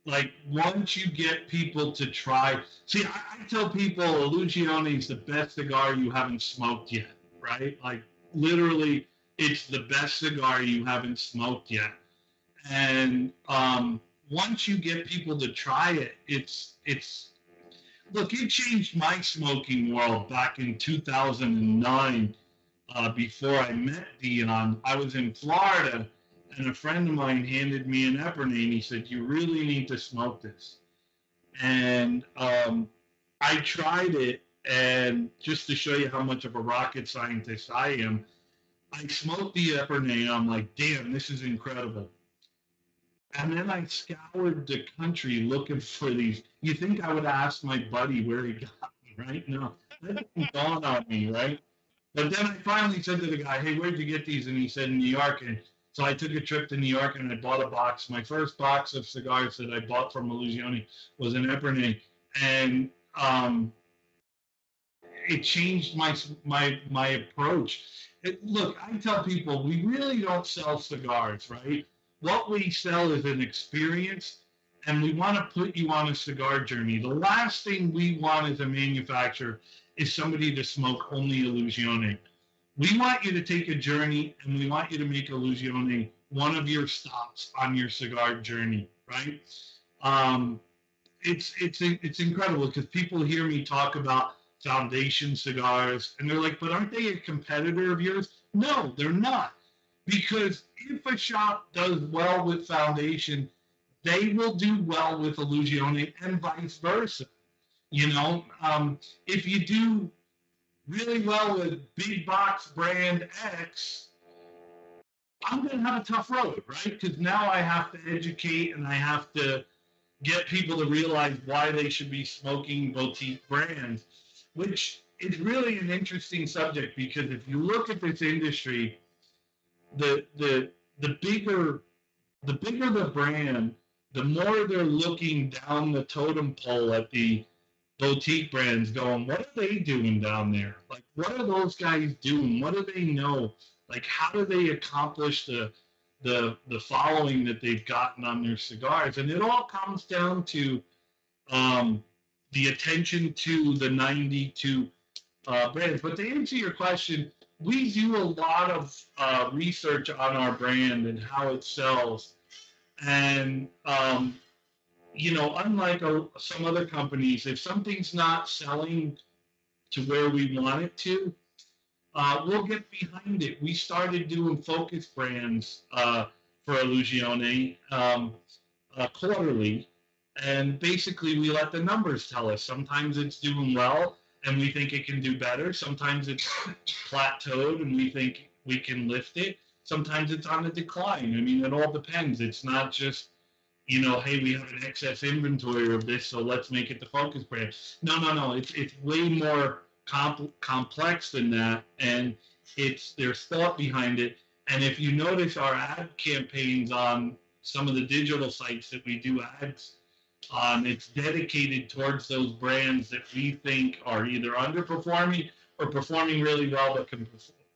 like once you get people to try see I, I tell people Illusione is the best cigar you haven't smoked yet right? Like literally it's the best cigar you haven't smoked yet. And um, once you get people to try it it's it's look it changed my smoking world back in 2009 uh, before I met Dion. I was in Florida and a friend of mine handed me an Epernay and he said, "You really need to smoke this." And um, I tried it, and just to show you how much of a rocket scientist I am, I smoked the Epernay, and I'm like, "Damn, this is incredible." And then I scoured the country looking for these. You think I would ask my buddy where he got them, right? No, that didn't dawn on me, right? But then I finally said to the guy, "Hey, where'd you get these?" And he said, "In New York." And so I took a trip to New York and I bought a box. My first box of cigars that I bought from Illusione was an Epernay, and um, it changed my my my approach. It, look, I tell people we really don't sell cigars, right? What we sell is an experience, and we want to put you on a cigar journey. The last thing we want as a manufacturer is somebody to smoke only Illusione. We want you to take a journey, and we want you to make Illusione one of your stops on your cigar journey, right? Um, it's it's it's incredible because people hear me talk about foundation cigars, and they're like, "But aren't they a competitor of yours?" No, they're not, because if a shop does well with foundation, they will do well with Illusione, and vice versa. You know, um, if you do really well with big box brand X, I'm going to have a tough road, right? Because now I have to educate and I have to get people to realize why they should be smoking boutique brands, which is really an interesting subject because if you look at this industry, the the the bigger the bigger the brand, the more they're looking down the totem pole at the boutique brands going, what are they doing down there? Like, what are those guys doing? What do they know? Like, how do they accomplish the the the following that they've gotten on their cigars? And it all comes down to um, the attention to the 92 uh, brands. But to answer your question, we do a lot of uh, research on our brand and how it sells. And um, you know, unlike a, some other companies, if something's not selling to where we want it to, uh, we'll get behind it. We started doing focus brands uh, for Illusione um, uh, quarterly, and basically we let the numbers tell us. Sometimes it's doing well, and we think it can do better. Sometimes it's plateaued, and we think we can lift it. Sometimes it's on a decline. I mean, it all depends. It's not just you know, hey, we have an excess inventory of this, so let's make it the focus brand. No, no, no. It's it's way more comp- complex than that, and it's there's thought behind it. And if you notice our ad campaigns on some of the digital sites that we do ads on, it's dedicated towards those brands that we think are either underperforming or performing really well but can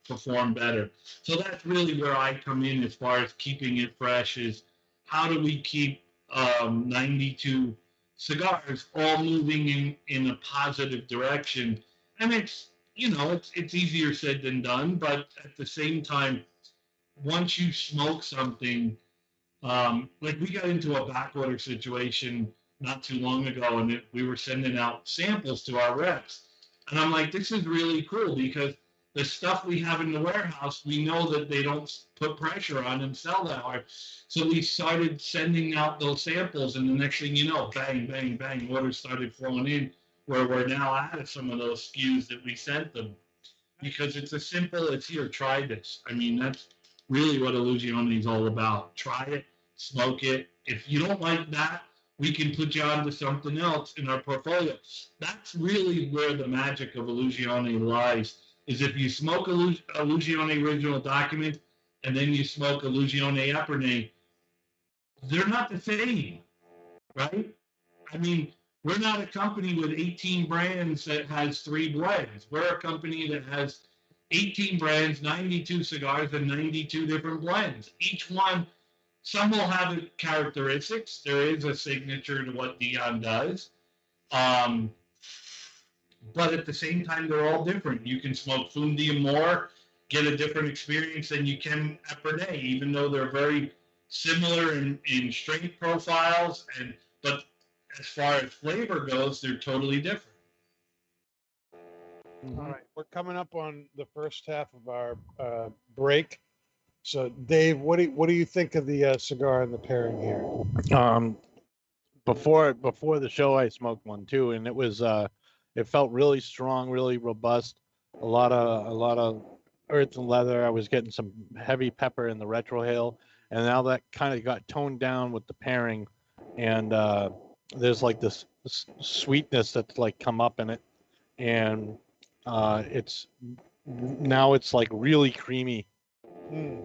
perform better. So that's really where I come in as far as keeping it fresh is how do we keep um, 92 cigars all moving in, in a positive direction? And it's, you know, it's, it's easier said than done, but at the same time, once you smoke something, um, like we got into a backorder situation not too long ago, and we were sending out samples to our reps, and I'm like, this is really cool because the stuff we have in the warehouse, we know that they don't put pressure on and sell that hard. So we started sending out those samples, and the next thing you know, bang, bang, bang, orders started flowing in. Where we're now out of some of those SKUs that we sent them, because it's as simple as here, try this. I mean, that's really what Illusione is all about. Try it, smoke it. If you don't like that, we can put you on to something else in our portfolio. That's really where the magic of Illusione lies. Is if you smoke Illu- Illusione original document and then you smoke Illusione Epernay, they're not the same, right? I mean, we're not a company with 18 brands that has three blends. We're a company that has 18 brands, 92 cigars, and 92 different blends. Each one, some will have characteristics. There is a signature to what Dion does. Um, but at the same time, they're all different. You can smoke Fume d'Amour, get a different experience than you can at Epernay, even though they're very similar in, in strength profiles. And but as far as flavor goes, they're totally different. All right, we're coming up on the first half of our uh, break. So, Dave, what do you, what do you think of the uh, cigar and the pairing here? Um, before before the show, I smoked one too, and it was uh, it felt really strong, really robust. A lot of a lot of earth and leather. I was getting some heavy pepper in the retrohale, and now that kind of got toned down with the pairing, and uh, there's like this, this sweetness that's like come up in it, and uh, it's now it's like really creamy Hmm.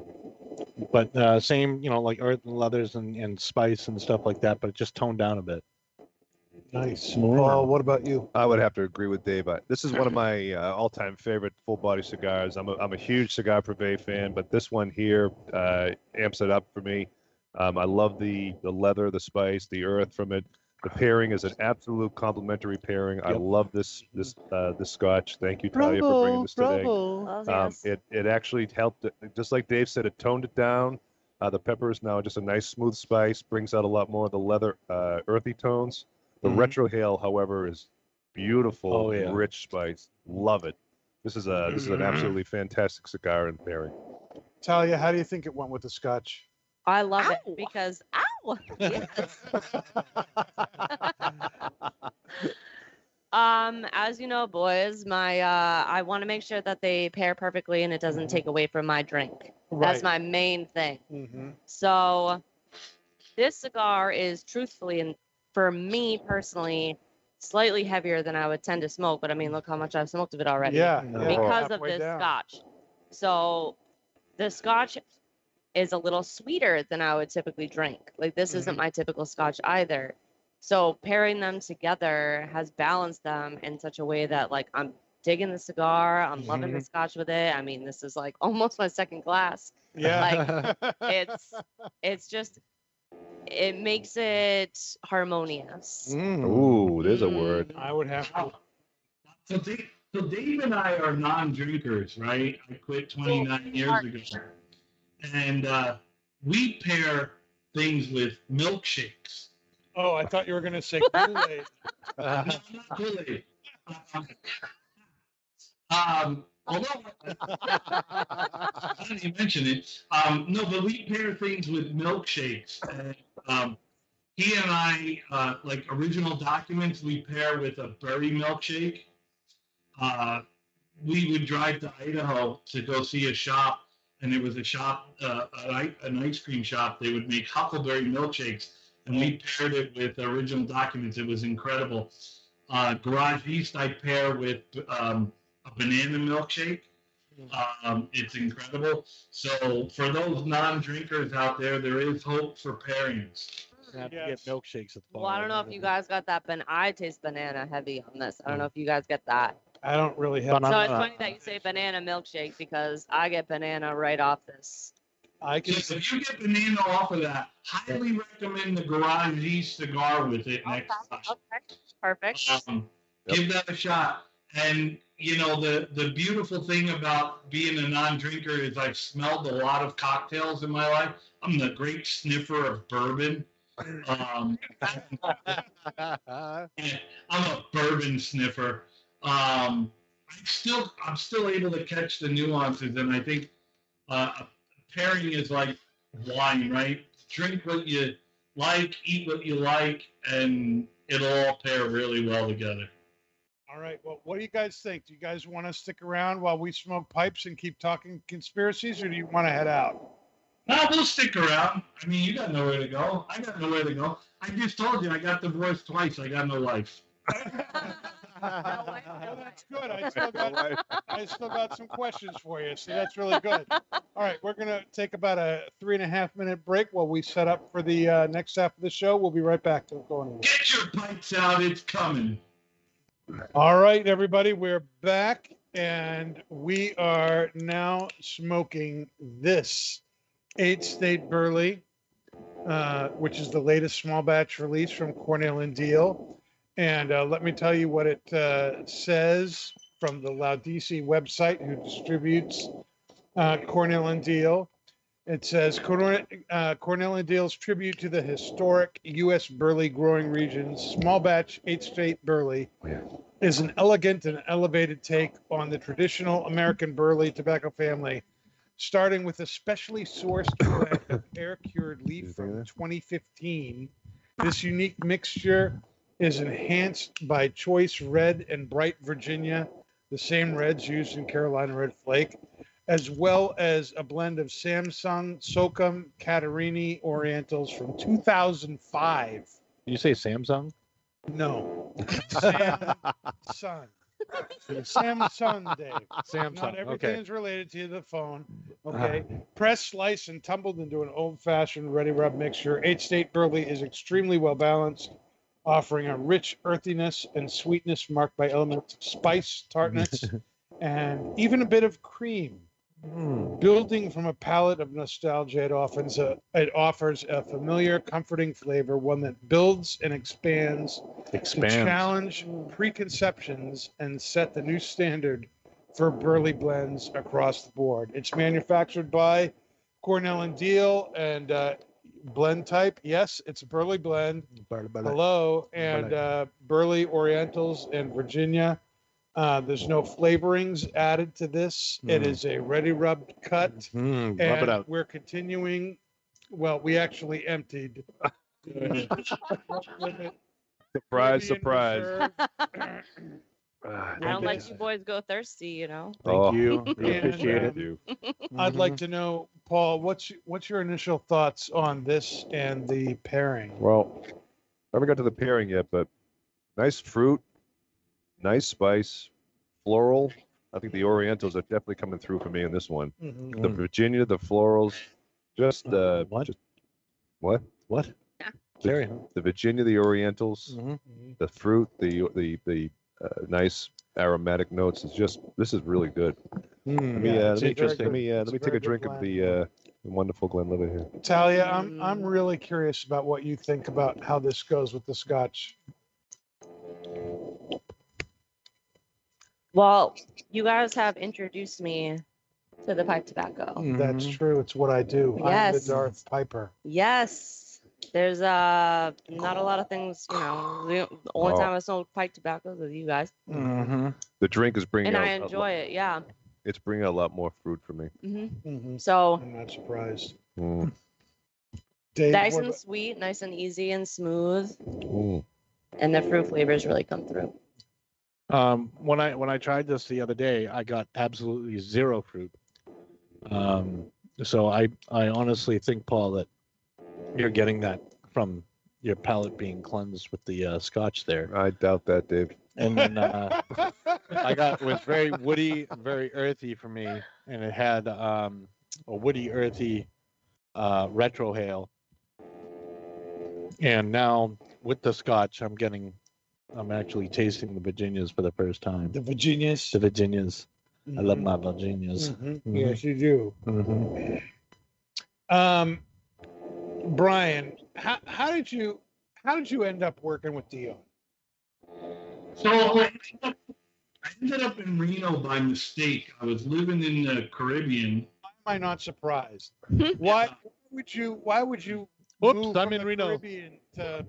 but uh, same, you know, like earth and leathers and, and spice and stuff like that, but it just toned down a bit. Nice. Paul, what about you? I would have to agree with Dave. I- This is one of my uh, all-time favorite full-body cigars. I'm a, I'm a huge Cigar Privé fan, but this one here uh, amps it up for me. Um, I love the the leather, the spice, the earth from it. The pairing is an absolute complimentary pairing. I love this this uh, this Scotch. Thank you, Talia, for bringing this today. Oh, Um, yes. it it actually helped. it- Just like Dave said, it toned it down. Uh, the pepper is now just a nice smooth spice. Brings out a lot more of the leather, uh, earthy tones. The Mhm. retrohale, however, is beautiful, Oh, yeah. rich spice. Love it. This is a this is an absolutely fantastic cigar and pairing. Talia, how do you think it went with the Scotch? I love Ow. it because ow. Yes. um, as you know, boys, my uh, I want to make sure that they pair perfectly and it doesn't take away from my drink. That's my main thing. Mm-hmm. So this cigar is truthfully and for me personally slightly heavier than I would tend to smoke, but I mean look how much I've smoked of it already. Yeah, No. yeah, Because of this down. scotch. So the scotch is a little sweeter than I would typically drink. Like this isn't mm-hmm. my typical scotch either. So pairing them together has balanced them in such a way that like I'm digging the cigar, I'm loving the mm-hmm. scotch with it. I mean, this is like almost my second glass Yeah. Like it's it's just it makes it harmonious. Mm. Ooh, there's a mm. word. I would have to. Oh. So Dave, so Dave and I are non-drinkers, right? I quit 29 years ago, and uh, we pair things with milkshakes. Oh, I thought you were going to say Kool-Aid. No, not Kool-Aid. Um, um, although I didn't even mention it, um, no, but we pair things with milkshakes. And, um, he and I, uh, like original documents, we pair with a berry milkshake. Uh, we would drive to Idaho to go see a shop, and there was a shop, uh, an, an ice cream shop. They would make huckleberry milkshakes, and we paired it with original documents. It was incredible. Uh, Garagiste, I pair with um, a banana milkshake, Um, it's incredible. So for those non-drinkers out there, there is hope for pairings. You have to get milkshakes at the bar. Well, I don't know if you guys got that, but I taste banana heavy on this. I don't know if you guys get that. I don't really have. But So it's funny that you say banana milkshake because I get banana right off this. I can. Just if you get banana off of that, highly recommend the Garage East cigar with it next time. Okay, perfect. Um, Yep. Give that a shot. And you know the the beautiful thing about being a non-drinker is I've smelled a lot of cocktails in my life. I'm the great sniffer of bourbon. Um, I'm a bourbon sniffer. Um, I'm still I'm still able to catch the nuances, and I think uh, pairing is like wine, right? Drink what you like, eat what you like, and it'll all pair really well together. All right. Well, what do you guys think? Do you guys want to stick around while we smoke pipes and keep talking conspiracies, or do you want to head out? No, we'll stick around. I mean, you got nowhere to go. I got nowhere to go. I just told you I got divorced twice. I got no life. Well, that's good. I still got I still got some questions for you, so that's really good. All right, we're gonna take about a three and a half minute break while we set up for the uh, next half of the show. We'll be right back. Don't go anywhere. Get your pipes out. It's coming. All right, everybody, we're back, and we are now smoking this eight state Burley, uh, which is the latest small batch release from Cornell and Diehl. And uh, let me tell you what it uh, says from the Laudisi website, who distributes uh, Cornell and Diehl. It says Cornell, uh, Cornell and Diehl's tribute to the historic U.S. Burley growing regions, small batch eight state Burley is an elegant and elevated take on the traditional American burley tobacco family, starting with a specially sourced air cured leaf from 2015. This unique mixture is enhanced by choice red and bright Virginia, the same reds used in Carolina Red Flake, as well as a blend of Samsung Socom Katerini Orientals from 2005. you say Samsung? No, Samsung. Samsung, Dave. Not Samsung. everything Okay. is related to the phone. Ah. Okay. Pressed, sliced, and tumbled into an old fashioned ready rub mixture. Eight state burley is extremely well balanced, offering a rich earthiness and sweetness marked by elements of spice, tartness, and even a bit of cream. Mm. Building from a palette of nostalgia, it offers a, it offers a familiar, comforting flavor, one that builds and expands to Expands. challenge preconceptions and set the new standard for burley blends across the board. It's manufactured by Cornell and Diehl and uh, blend type. Yes, it's a burley blend. Hello, and Burley. uh, burley Orientals and Virginia. Uh, there's no flavorings added to this. It Mm. is a ready rubbed cut. Mm, rub And it out. we're continuing. Well, we actually emptied. the Surprise, surprise. Reserve. Ah, I don't like Okay. you boys go thirsty, you know. Thank Oh, you. We appreciate it. you. I'd like to know, Paul, what's what's your initial thoughts on this and the pairing? Well, I haven't got to the pairing yet, but nice fruit, nice spice, floral. I think the Orientals are definitely coming through for me in this one. Mhm. The. Virginia, the florals, just uh, What? just- what? What? Yeah. Carry. The Virginia, the Orientals, Mhm. Mhm. the fruit, the the the uh, nice aromatic notes. It's just this is really good. Mm, Let me, Yeah, uh, let me, a very let me, uh, let me take a good drink of the uh, wonderful Glenlivet here. Talia, I'm I'm Mm. really curious about what you think about how this goes with the Scotch. Well, you guys have introduced me to the pipe tobacco. That's Mhm. true. It's what I do. I'm the Darth Piper. Yes. There's uh not a lot of things, you know. The the only Oh. time I smoked pipe tobacco is with you guys, Mhm. The drink is bringing and out I a lo- enjoy it. Yeah. It's bringing a lot more fruit for me. hmm Mhm. So I'm not surprised. Mm, Dave, nice and about- sweet, nice and easy and smooth, mm. and the fruit flavors really come through. Um, when I when I tried this the other day, I got absolutely zero fruit. Um, so I I honestly think, Paul, that you're getting that from your palate being cleansed with the uh, scotch there. I doubt that, Dave. And then uh, I got it was very woody, very earthy for me, and it had um, a woody, earthy uh, retrohale. And now with the scotch, I'm getting, I'm actually tasting the Virginias for the first time. The Virginias. The Virginias. I love Mhm. my Virginias. Mhm. Mhm. Yes, you do. hmm Um, Brian, how, how did you how did you end up working with Dion? So I ended, up, I ended up in Reno by mistake. I was living in the Caribbean. Why am I not surprised? Why, why would you why would you Whoops, move I'm from in the Reno. Caribbean to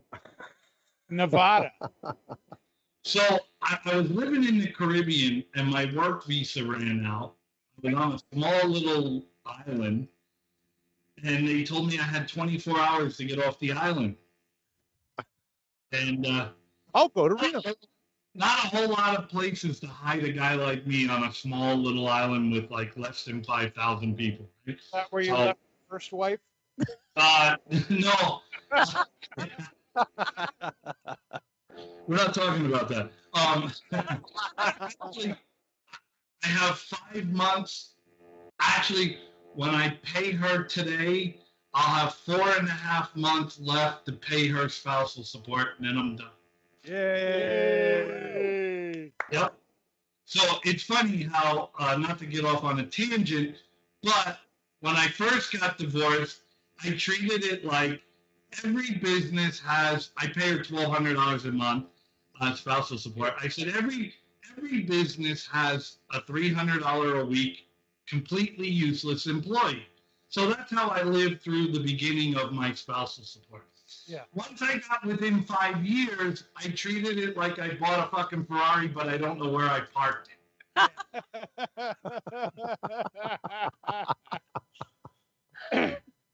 Nevada? So I, I was living in the Caribbean and my work visa ran out. I was on a small little island and they told me I had 24 hours to get off the island. And uh, I'll go to Reno. not a whole lot of places to hide a guy like me on a small little island with like less than 5,000 people. Is that where you left your first wife? Uh, no. We're not talking about that. Um, actually, I have five months. Actually, when I pay her today, I'll have four and a half months left to pay her spousal support, and then I'm done. Yay! Yep. So it's funny how, uh, not to get off on a tangent, but when I first got divorced, I treated it like every business has. I pay her twelve hundred dollars a month on spousal support. I said every every business has a three hundred dollar a week completely useless employee. So that's how I lived through the beginning of my spousal support. Yeah. Once I got within five years, I treated it like I bought a fucking Ferrari, but I don't know where I parked it.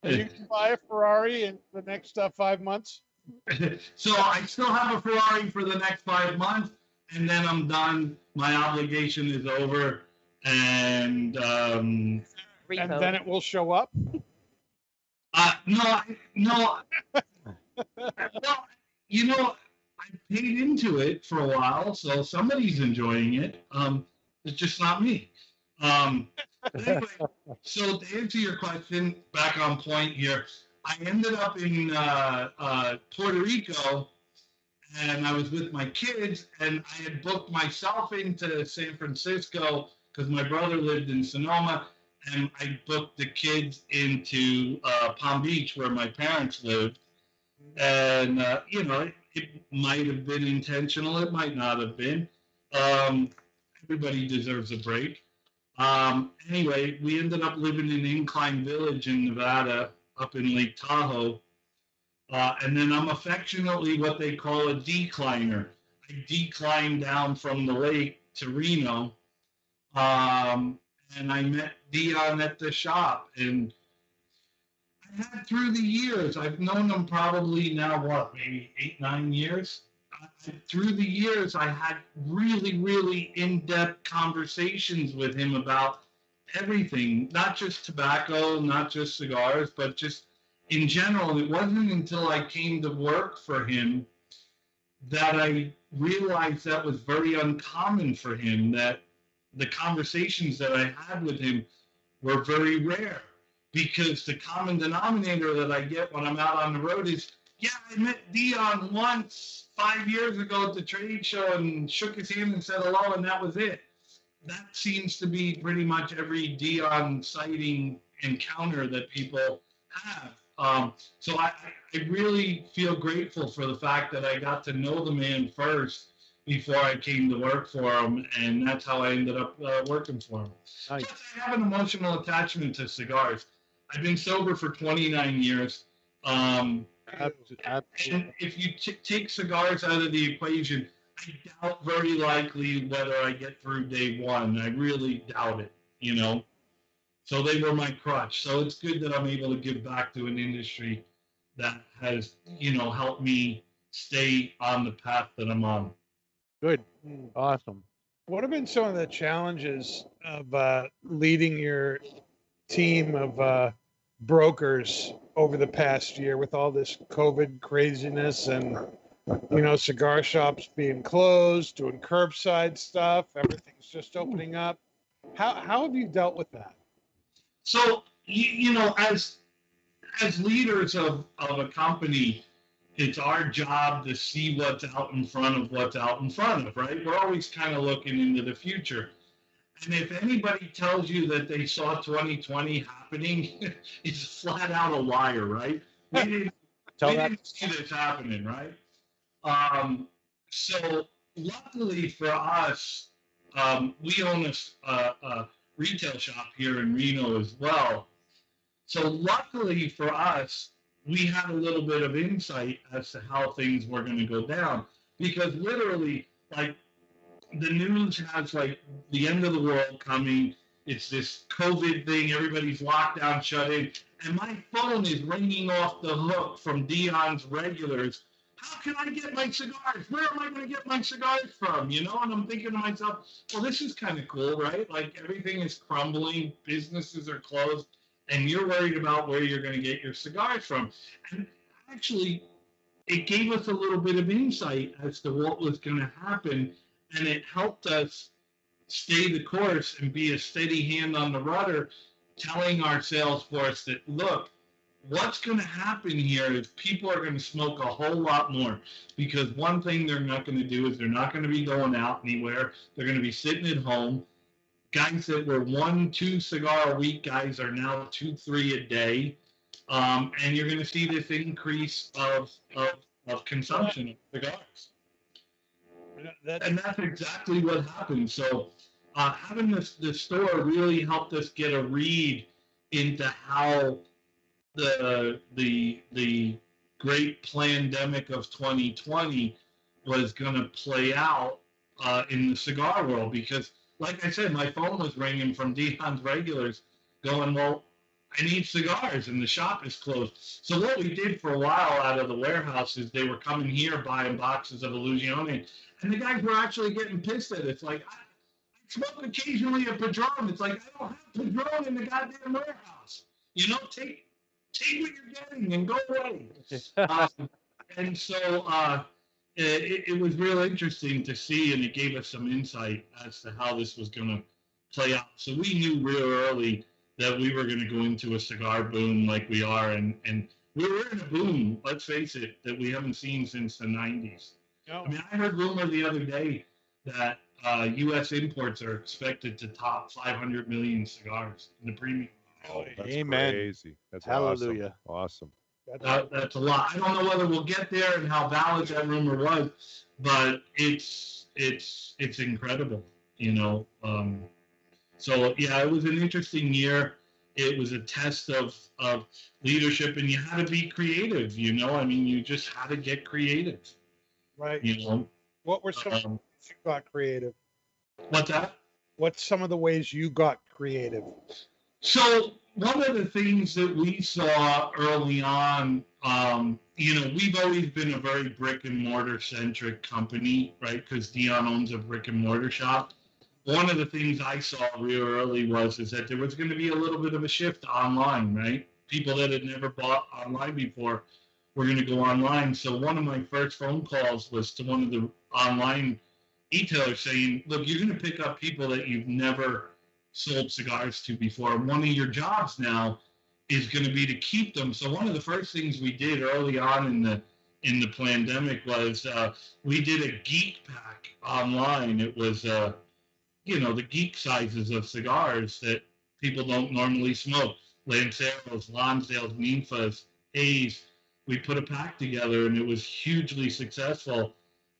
you can buy a Ferrari in the next uh, five months? so I still have a Ferrari for the next five months, and then I'm done. My obligation is over, and um, And then it will show up. uh, no, I- no. well, you know, I paid into it for a while, so somebody's enjoying it. Um, it's just not me. Um, anyway, so to answer your question, back on point here, I ended up in uh, uh, Puerto Rico, and I was with my kids, and I had booked myself into San Francisco because my brother lived in Sonoma, and I booked the kids into uh, Palm Beach where my parents lived, and uh, you know it, it might have been intentional, it might not have been. Um, everybody deserves a break. Um, anyway, we ended up living in Incline Village in Nevada, up in Lake Tahoe. Uh, and then I'm affectionately what they call a decliner. I declined down from the lake to Reno. Um, and I met Dion at the shop. And I had through the years, I've known him probably now, what, maybe eight, nine years? Through the years, I had really, really in depth conversations with him about everything, not just tobacco, not just cigars, but just in general. It wasn't until I came to work for him that I realized that was very uncommon for him, that the conversations that I had with him were very rare because the common denominator that I get when I'm out on the road is, yeah, I met Dion once five years ago at the trade show and shook his hand and said hello, and that was it. That seems to be pretty much every Dion sighting encounter that people have. Um, so I, I really feel grateful for the fact that I got to know the man first before I came to work for him, and that's how I ended up uh, working for him. Nice. I have an emotional attachment to cigars. I've been sober for 29 years. Um, absolutely. and if you t- take cigars out of the equation, I doubt very likely whether I get through day one. I really doubt it, you know. So they were my crutch. So it's good that I'm able to give back to an industry that has, you know, helped me stay on the path that I'm on. Good. Awesome. What have been some of the challenges of uh, leading your team of uh, brokers over the past year with all this COVID craziness and you know cigar shops being closed, doing curbside stuff, everything's just opening up. How how have you dealt with that? So you, you know, as as leaders of, of a company, it's our job to see what's out in front of what's out in front of, right? We're always kind of looking into the future. And if anybody tells you that they saw 2020 happening, it's flat out a liar, right? We didn't, Tell we didn't see this happening, right? Um, so luckily for us, um, we own a retail shop here in Reno as well. So luckily for us, we had a little bit of insight as to how things were going to go down because literally, like the news has like the end of the world coming. It's this COVID thing. Everybody's locked down, shut in, and my phone is ringing off the hook from Dion's regulars. How can I get my cigars? Where am I going to get my cigars from? You know, and I'm thinking to myself, well, this is kind of cool, right? Like everything is crumbling, businesses are closed, and you're worried about where you're going to get your cigars from. And actually, it gave us a little bit of insight as to what was going to happen, and it helped us stay the course and be a steady hand on the rudder, telling our sales force that look, what's going to happen here is people are going to smoke a whole lot more because one thing they're not going to do is they're not going to be going out anywhere. They're going to be sitting at home. Guys that were one, two cigar a week guys are now two, three a day. Um, and you're going to see this increase of, of, of consumption of cigars That, and that's exactly what happened. So uh, having this the store really helped us get a read into how the the the great pandemic of 2020 was going to play out uh, in the cigar world because like i said my phone was ringing from dion's regulars going well i need cigars and the shop is closed so what we did for a while out of the warehouse is they were coming here buying boxes of illusione and the guys were actually getting pissed at it. It's like, I, I smoke occasionally a Padron. It's like, I don't have Padron in the goddamn warehouse. You know, take take what you're getting and go away. um, and so uh, it, it was real interesting to see, and it gave us some insight as to how this was going to play out. So we knew real early that we were going to go into a cigar boom like we are, and and we were in a boom. Let's face it, that we haven't seen since the '90s. no, I mean, I heard rumor the other day that uh, U.S. imports are expected to top 500 million cigars in the premium. Oh, that's Amen. crazy. That's Hallelujah. Awesome. awesome. That, that's a lot. I don't know whether we'll get there and how valid that rumor was, but it's it's it's incredible, you know. Um, so yeah, it was an interesting year. It was a test of of leadership, and you had to be creative. You know, I mean, you just had to get creative. right. You know, What were some um, ways you got creative? what's that? What's some of the ways you got creative? So one of the things that we saw early on, um, you know, we've always been a very brick and mortar centric company, right? Because Dion owns a brick and mortar shop. One of the things I saw real early was is that there was going to be a little bit of a shift online, right? People that had never bought online before were going to go online. So one of my first phone calls was to one of the online retailers saying, "Look, you're going to pick up people that you've never sold cigars to before. One of your jobs now is going to be to keep them. So one of the first things we did early on in the in the pandemic was uh, we did a geek pack online. It was uh, you know the geek sizes of cigars that people don't normally smoke. Lanceros, Lonsdales, Ninfas, A's. We put a pack together and it was hugely successful.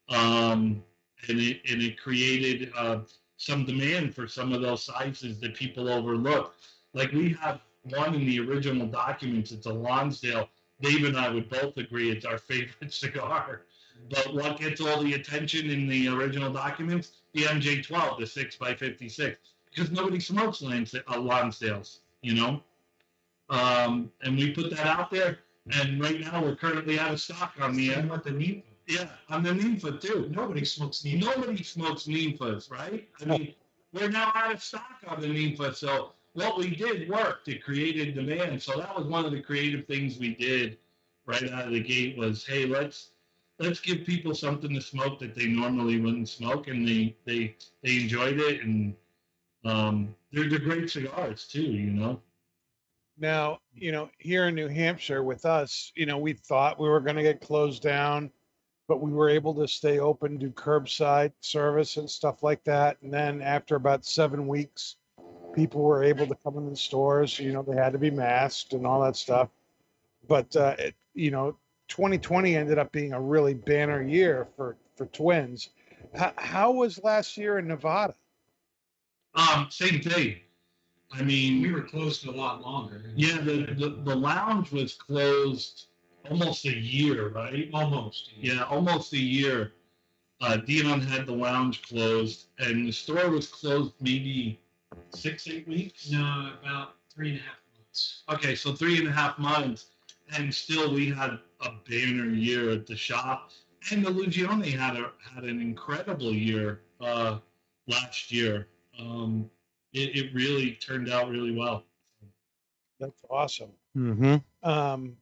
Um, and it and it created uh, some demand for some of those sizes that people overlook. Like we have one in the original documents, it's a Lonsdale. Dave and I would both agree it's our favorite cigar. But what gets all the attention in the original documents? The MJ12, the 6x56, because nobody smokes uh, Lonsdales, you know? Um, and we put that out there, and right now we're currently out of stock on the, Same with the Nipa. Yeah, on the Ninfa too. Nobody smokes Nipa. Nobody smokes Ninfas, right? I mean, we're now out of stock on the Ninfa, so what we did worked. It created demand. So that was one of the creative things we did right out of the gate was, hey, let's let's give people something to smoke that they normally wouldn't smoke, and they they they enjoyed it, and um, they're they're great cigars too. You know. Now, you know, here in New Hampshire with us, you know, we thought we were going to get closed down, but we were able to stay open, do curbside service and stuff like that. And then after about seven weeks, people were able to come in the stores. You know, they had to be masked and all that stuff. But, uh, it, you know, 2020 ended up being a really banner year for, for twins. How, how was last year in Nevada? Um, same thing. I mean, We were closed a lot longer. Yeah, the, the, the lounge was closed almost a year, right? Almost. Yeah, almost a year. Uh, Dion had the lounge closed, and the store was closed maybe six, eight weeks. No, about three and a half months. Okay, so three and a half months, and still we had a banner year at the shop. And the Illusione had a had an incredible year uh, last year. Um, it, it really turned out really well. That's awesome. Mm-hmm. Um,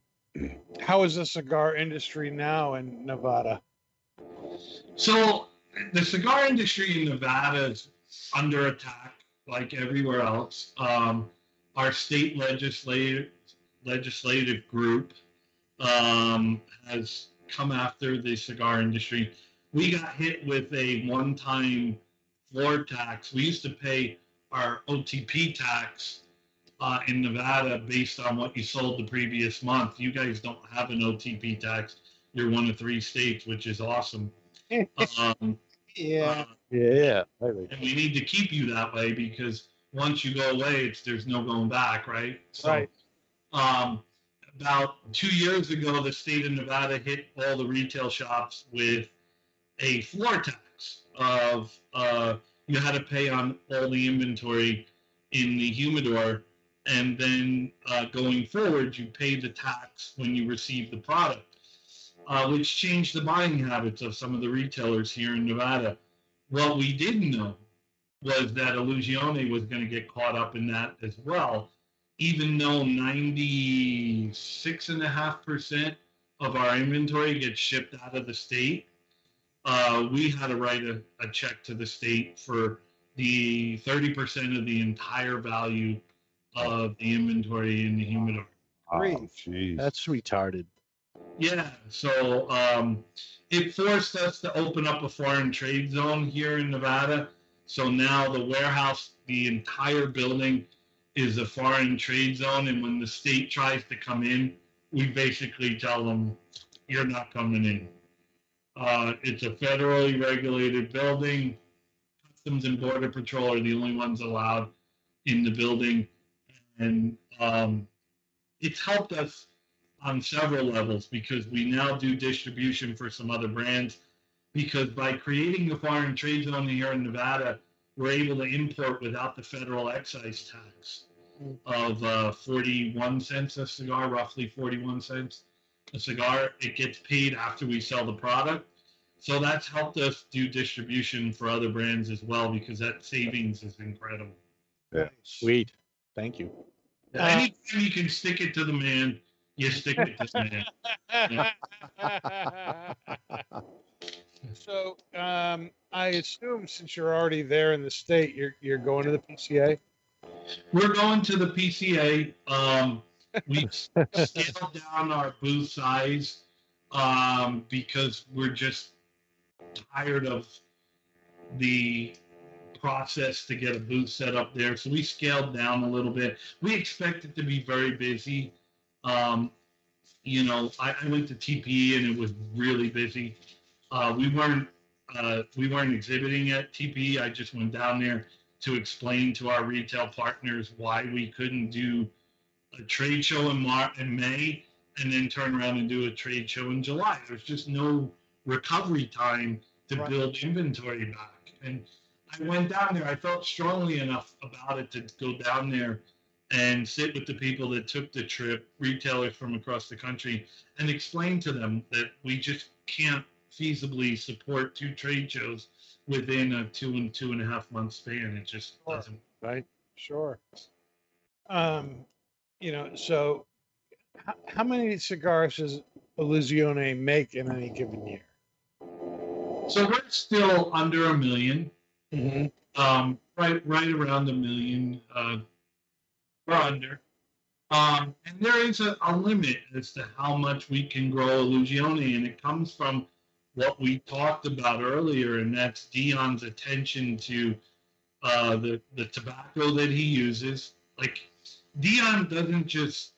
how is the cigar industry now in Nevada? So the cigar industry in Nevada is under attack, like everywhere else. Um, our state legislative legislative group um, has come after the cigar industry. We got hit with a one-time floor tax. We used to pay our OTP tax uh, in Nevada based on what you sold the previous month. You guys don't have an OTP tax. You're one of three states, which is awesome. Um, Yeah. uh, Yeah. Really. and we need to keep you that way because once you go away, it's there's no going back, right? So, Right. Um, about two years ago, the state of Nevada hit all the retail shops with a floor tax of uh, you had to pay on all the inventory in the humidor, and then uh, going forward, you pay the tax when you receive the product, uh, which changed the buying habits of some of the retailers here in Nevada. What we didn't know was that Illusione was going to get caught up in that as well, even though 96.5% of our inventory gets shipped out of the state. Uh, we had to write a, a check to the state for the 30% of the entire value of the inventory in the humidor. Oh, jeez. That's retarded. Yeah, so um, it forced us to open up a foreign trade zone here in Nevada. So now the warehouse, the entire building is a foreign trade zone. And when the state tries to come in, we basically tell them, you're not coming in. Uh, it's a federally regulated building. Customs and Border Patrol are the only ones allowed in the building. And um, it's helped us on several levels because we now do distribution for some other brands. Because by creating the foreign trade zone here in Nevada, we're able to import without the federal excise tax of uh, 41 cents a cigar, roughly 41 cents a cigar. It gets paid after we sell the product. So that's helped us do distribution for other brands as well because that savings is incredible. Yeah, Sweet. Thank you. Uh, Anytime you can stick it to the man, you stick it to the man. so um, I assume since you're already there in the state, you're you're going to the PCA. We're going to the PCA. Um, we've scaled down our booth size um, because we're just tired of the process to get a booth set up there. So we scaled down a little bit. We expect it to be very busy. Um, you know, I, I went to TPE and it was really busy. Uh, we weren't uh, we weren't exhibiting at TPE. I just went down there to explain to our retail partners why we couldn't do a trade show in Mar- in May and then turn around and do a trade show in July. There's just no recovery time to Right. build inventory back. And I went down there. I felt strongly enough about it to go down there and sit with the people that took the trip, retailers from across the country, and explain to them that we just can't feasibly support two trade shows within a two and two and a half month span. It just Sure. doesn't. Right. Sure. Um, you know, so how, how many cigars does Illusione make in any given year? So we're still under a 1000000 Mm-hmm. um, right right around a million uh, or under. Um, and there is a, a limit as to how much we can grow Illusione, and it comes from what we talked about earlier, and that's Dion's attention to uh, the the tobacco that he uses. Like Dion doesn't just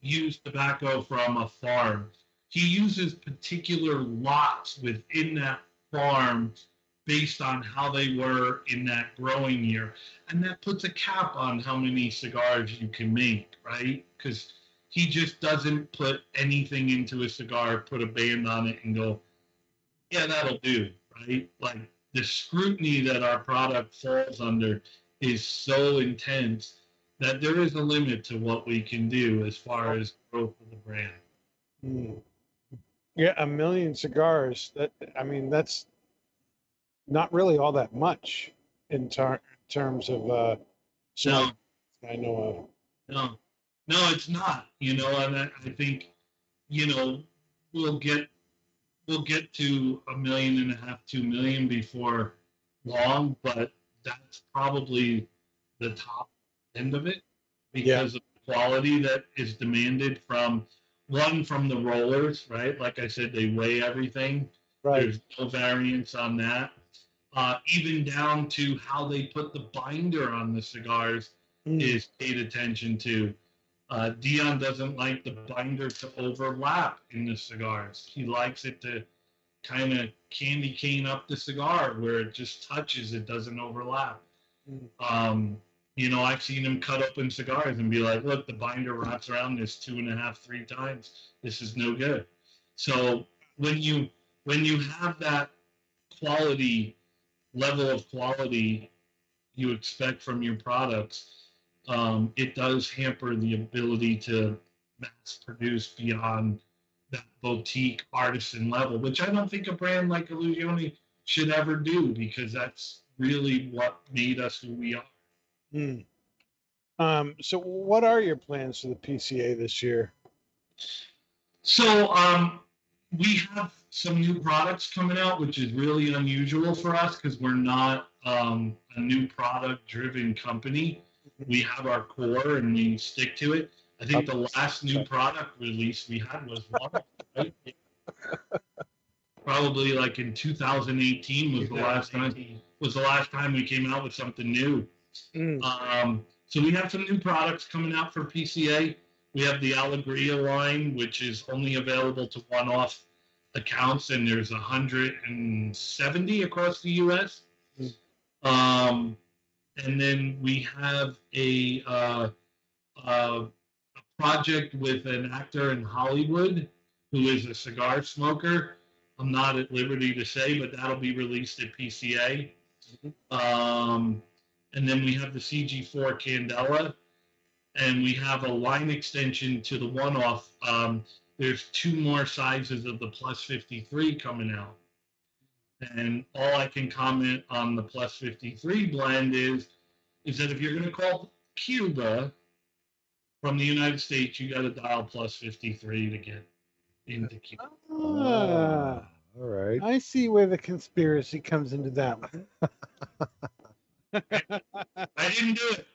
use tobacco from a farm; he uses particular lots within that farm based on how they were in that growing year. And that puts a cap on how many cigars you can make, right? Because he just doesn't put anything into a cigar, put a band on it, and go, yeah, that'll do, right? Like the scrutiny that our product falls under is so intense that there is a limit to what we can do as far as growth of the brand. Mm. Yeah, a million cigars. That I mean, that's not really all that much in ter- terms of uh, No, I know No, no, it's not. You know, and I, I think, you know, we'll get we'll get to a million and a half, two million before long, but that's probably the top end of it because of the quality that is demanded from one from the rollers, right? Like I said, they weigh everything. Right. There's no variance on that. Uh, even down to how they put the binder on the cigars Mm. is paid attention to. Uh, Dion doesn't like the binder to overlap in the cigars. He likes it to kind of candy cane up the cigar where it just touches, it doesn't overlap. Mm. Um, you know, I've seen him cut open cigars and be like, look, the binder wraps around this two and a half, three times. This is no good. So when you when you have that quality level of quality you expect from your products, um, it does hamper the ability to mass produce beyond that boutique artisan level, which I don't think a brand like Illusione should ever do because that's really what made us who we are. Mm. Um, so, what are your plans for the PCA this year? So um, we have some new products coming out, which is really unusual for us because we're not um, a new product driven company. We have our core and we stick to it. I think the last new product release we had was one, right? Probably like in 2018 was the last time was the last time we came out with something new. Mm. Um, so we have some new products coming out for PCA. We have the Allegria line, which is only available to one-off accounts, and there's 170 across the U.S. Um, and then we have a, uh, uh, a project with an actor in Hollywood who is a cigar smoker. I'm not at liberty to say, but that'll be released at PCA. Um, and then we have the CG4 Candela, and we have a line extension to the one-off. Um, there's two more sizes of the Plus 53 coming out, and all I can comment on the Plus 53 blend is is that if you're going to call Cuba from the United States, you got to dial Plus 53 to get into Cuba. Ah, All right. I see where the conspiracy comes into that one. I didn't do it.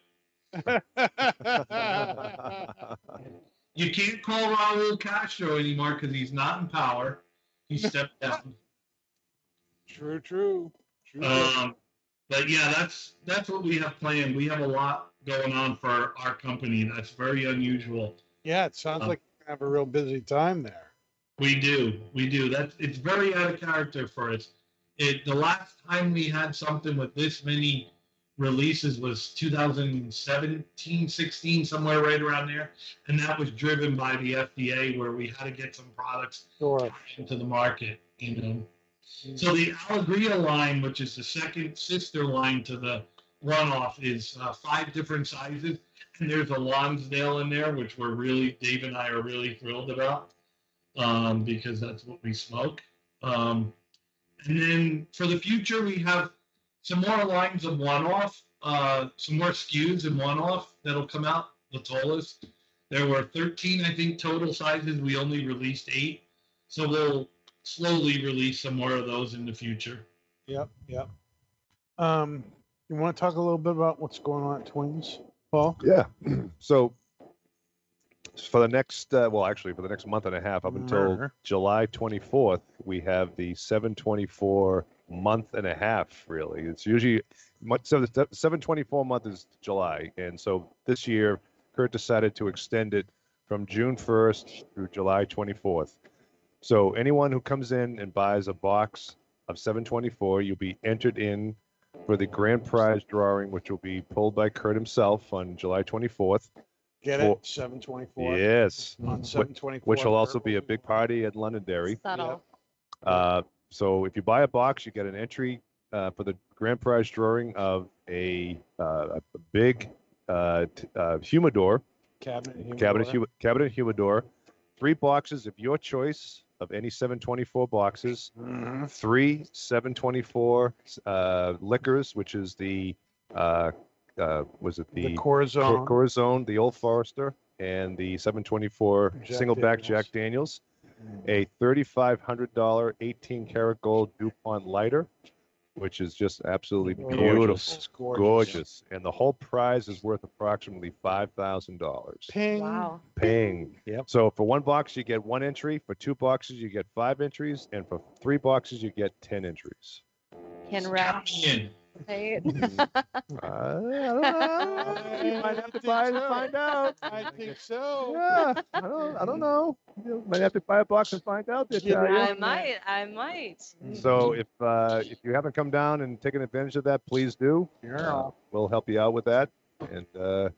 You can't call Raul Castro anymore because he's not in power. He stepped down. true, true. True. Um, but yeah, that's that's what we have planned. We have a lot going on for our company. That's very unusual. yeah, it sounds uh, like you have a real busy time there. We do, we do. That's it's very out of character for us. It the last time we had something with this many releases was 2017, 16, somewhere right around there, and that was driven by the FDA, where we had to get some products Sure. into the market. You know, so the Allegria line, which is the second sister line to the one-off, is uh, five different sizes, and there's a Lonsdale in there, which we're really Dave and I are really thrilled about um, because that's what we smoke. Um, and then for the future, we have some more lines of one-off, uh, some more SKUs and one-off that'll come out the tallest. There were 13, I think, total sizes. We only released eight, so we'll slowly release some more of those in the future. Yep, yep. Um, you want to talk a little bit about what's going on at Twins, Paul? Yeah. so for the next, uh, well, actually, for the next month and a half, up until Murder. July 24th, we have the 724 month and a half. Really, it's usually month- so the 724 month is July, and so this year, Kurt decided to extend it from June 1st through July 24th. So anyone who comes in and buys a box of 724, you'll be entered in for the grand prize drawing, which will be pulled by Kurt himself on July 24th. Get Four- it? Seven twenty-four. Yes, On seven twenty-four. which will also be a big party at Londonderry. Subtle. Uh, so if you buy a box, you get an entry uh, for the grand prize drawing of a, uh, a big uh, t- uh, humidor, Cabinet. humidor. cabinet, hu- cabinet humidor, three boxes of your choice of any 724 boxes, Mhm. three 724 uh, liquors, which is the uh, uh, was it The the Corazon. Cor- Corazon, the Old Forester, and the 724 Jack single back Jack Daniels. A $3,500 18 karat gold DuPont lighter, which is just absolutely beautiful. It's gorgeous. Gorgeous. And the whole prize is worth approximately $5,000. Ping. Wow. Paying. Yep. So for one box, you get one entry. For two boxes, you get five entries. And for three boxes, you get 10 entries. Can Count rep me in. say it? Uh, I don't know. You might have to buy it and find out. I think so. Yeah, I don't, I don't know. You might have to buy a box and find out. They tell you. I might. I might. So if uh, if you haven't come down and taken advantage of that, please do. Uh, we'll help you out with that, and uh,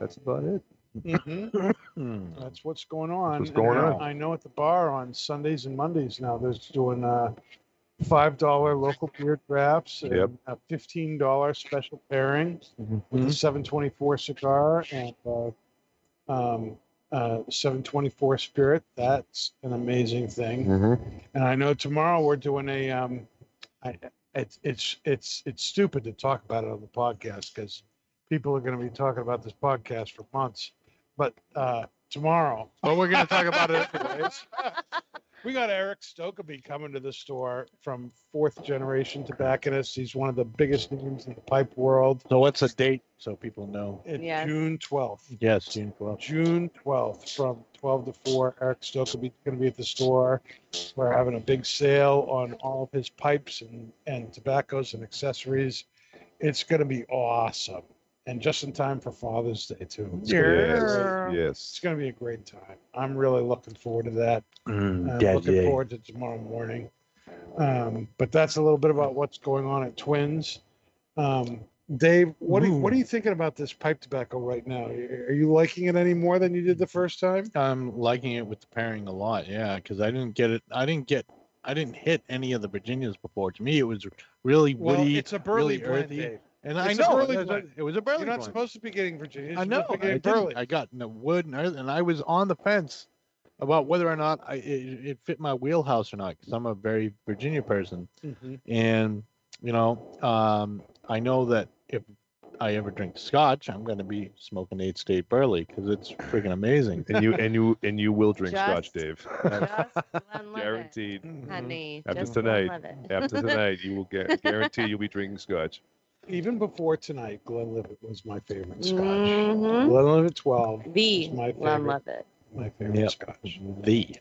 that's about it. Mhm. Hmm. That's what's going on. what's going And I- on. I know at the bar on Sundays and Mondays now, there's doing uh five dollar local beer drafts and Yep. a fifteen dollar special pairing with a seven twenty four cigar and uh, um, uh, seven twenty four spirit. That's an amazing thing. Mm-hmm. And I know tomorrow we're doing a um, I, it's it's it's it's stupid to talk about it on the podcast because people are going to be talking about this podcast for months. But uh, tomorrow, but we're going to talk about it anyways. We got Erik Stokkebye coming to the store from fourth generation tobacconist. He's one of the biggest names in the pipe world. So what's the date so people know? It's Yes. June twelfth. Yes, June 12th. June 12th from 12 to 4. Erik Stokkebye is going to be at the store. We're having a big sale on all of his pipes and, and tobaccos and accessories. It's going to be awesome. And just in time for Father's Day, too. It's gonna be Yes. Yes. It's going to be a great time. I'm really looking forward to that. Mm, I'm looking yeah. forward to tomorrow morning. Um, but that's a little bit about what's going on at Twins. Um, Dave, what are, you, what are you thinking about this pipe tobacco right now? Are you liking it any more than you did the first time? I'm liking it with the pairing a lot. Yeah, because I didn't get it. I didn't get. I didn't hit any of the Virginias before. To me, it was really Well, woody. it's a burley really blend, earthy. Dave. And I It's a know burley it was, a, blend. it was a burley You're not blend. supposed to be getting Virginia. You're I know. supposed I, burley. I got in the wood and everything, and I was on the fence about whether or not I, it, it fit my wheelhouse or not because I'm a very Virginia person, Mhm. and you know, um, I know that if I ever drink Scotch, I'm going to be smoking eight state burley because it's freaking amazing. And you and you and you will drink Scotch, Dave. Just Glenlivet, Guaranteed. honey. After just tonight. After tonight, you will get guarantee you'll be drinking Scotch. Even before tonight, Glenlivet was my favorite scotch. Mhm. Glenlivet 12 The is my favorite. Glenlivet. My favorite Yep. scotch. The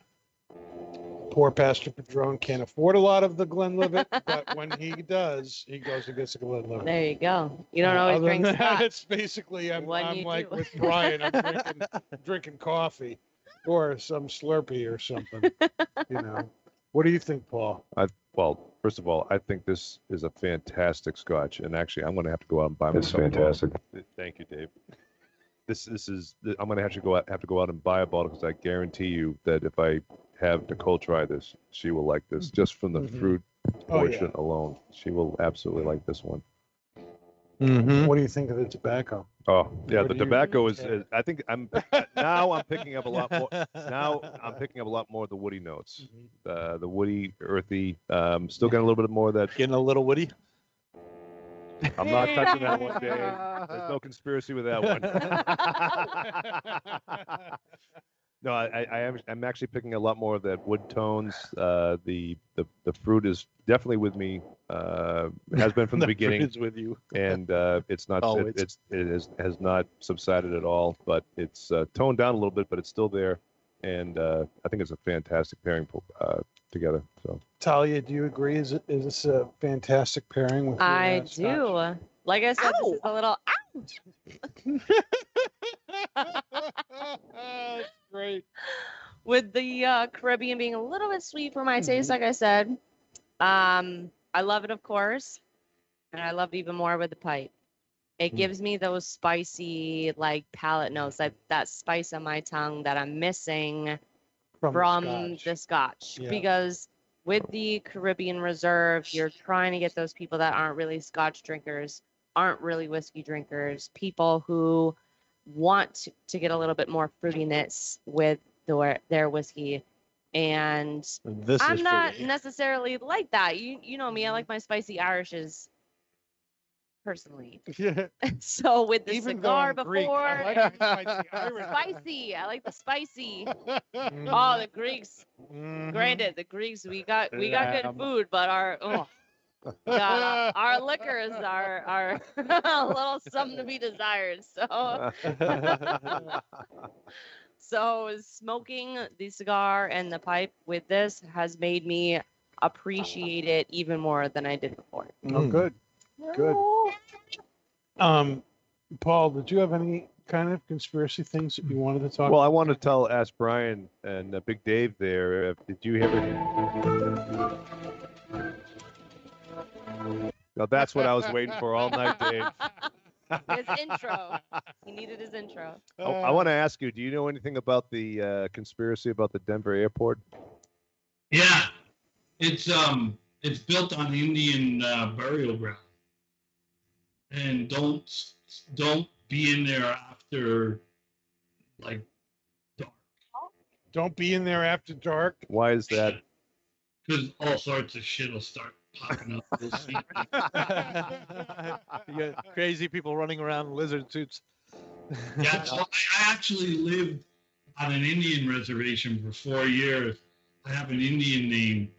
Poor Pastor Padron can't afford a lot of the Glenlivet, but when he does, he goes and gets a Glenlivet. There you go. You don't Uh, always other drink than that, It's basically I'm, I'm like do. with Brian. I'm drinking drinking coffee or some Slurpee or something. You know. What do you think, Paul? I, well, first of all, I think this is a fantastic Scotch, and actually, I'm going to have to go out and buy It's myself. a bottle. fantastic. Thank you, Dave. This this is I'm going to have to go out have to go out and buy a bottle because I guarantee you that if I have Nicole try this, she will like this just from the Mhm. fruit Oh, yeah. portion alone. She will absolutely like this one. Mm-hmm. What do you think of the tobacco? Oh yeah, What the tobacco is, is. I think I'm now I'm picking up a lot more. Now I'm picking up a lot more of the woody notes. Uh, the woody, earthy. Um, still getting a little bit more of that. Getting a little woody. I'm not touching that one, Dave. There's no conspiracy with that one. no, I, I, I am. I'm actually picking a lot more of that wood tones. Uh, the, the the fruit is definitely with me. Uh, has been from the, fruit beginning, is with you. and uh, it's not. Oh, it, it's- it's it has has not subsided at all, but it's uh, toned down a little bit, but it's still there, and uh, I think it's a fantastic pairing uh, together. So Talia, do you agree? Is it is this a fantastic pairing with? your, I do. scotch? Like I said, this is a little. That's great. with the uh, Caribbean being a little bit sweet for my taste, like I said. Um, I love it, of course, and I love it even more with the pipe. It Mm. gives me those spicy, like palate notes, like that spice on my tongue that I'm missing From, from, the the Scotch. Yeah. Because with the Caribbean Reserve, you're trying to get those people that aren't really Scotch drinkers, aren't really whiskey drinkers, people who want to, to get a little bit more fruitiness with their their whiskey. And This I'm not fruity. necessarily like that. You you know me, I like my spicy Irishes personally. Yeah. so with the Even cigar before Greek, I like the spicy Irish. spicy. I like the spicy. Mm. Oh, the Greeks. Mhm. Granted, the Greeks we got we got good Lamb. food, but our oh, God, our liquors are are a little something to be desired. So so smoking the cigar and the pipe with this has made me appreciate it even more than I did before. Oh, good. Good. Um, Paul, did you have any kind of conspiracy things that you wanted to talk? Well, I want to tell, ask Brian and uh, Big Dave there. Uh, did you ever? Now that's what I was waiting for all night, Dave. His intro. He needed his intro. I, I want to ask you. Do you know anything about the uh, conspiracy about the Denver airport? Yeah, it's um, it's built on Indian uh, burial ground, and don't don't be in there after like dark Don't be in there after dark. Why is that? because all sorts of shit will start popping. You'll see. you got crazy people running around in lizard suits. Yeah, so I, I actually lived on an Indian reservation for four years. I have an Indian name,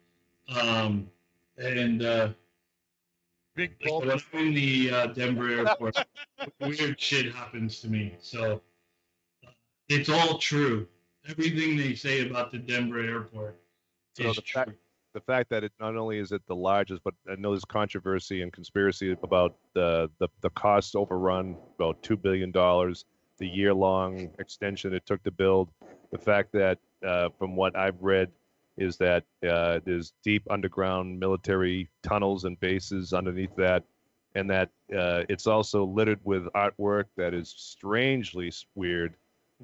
um, and uh, Big like, when I'm in the uh, Denver airport, weird shit happens to me. So uh, it's all true. Everything they say about the Denver airport So is the true. The fact that it not only is it the largest, but I know there's controversy and conspiracy about the the, the cost overrun, about two billion dollars, the year long extension it took to build. The fact that, uh, from what I've read, is that uh, there's deep underground military tunnels and bases underneath that, and that uh, it's also littered with artwork that is strangely weird.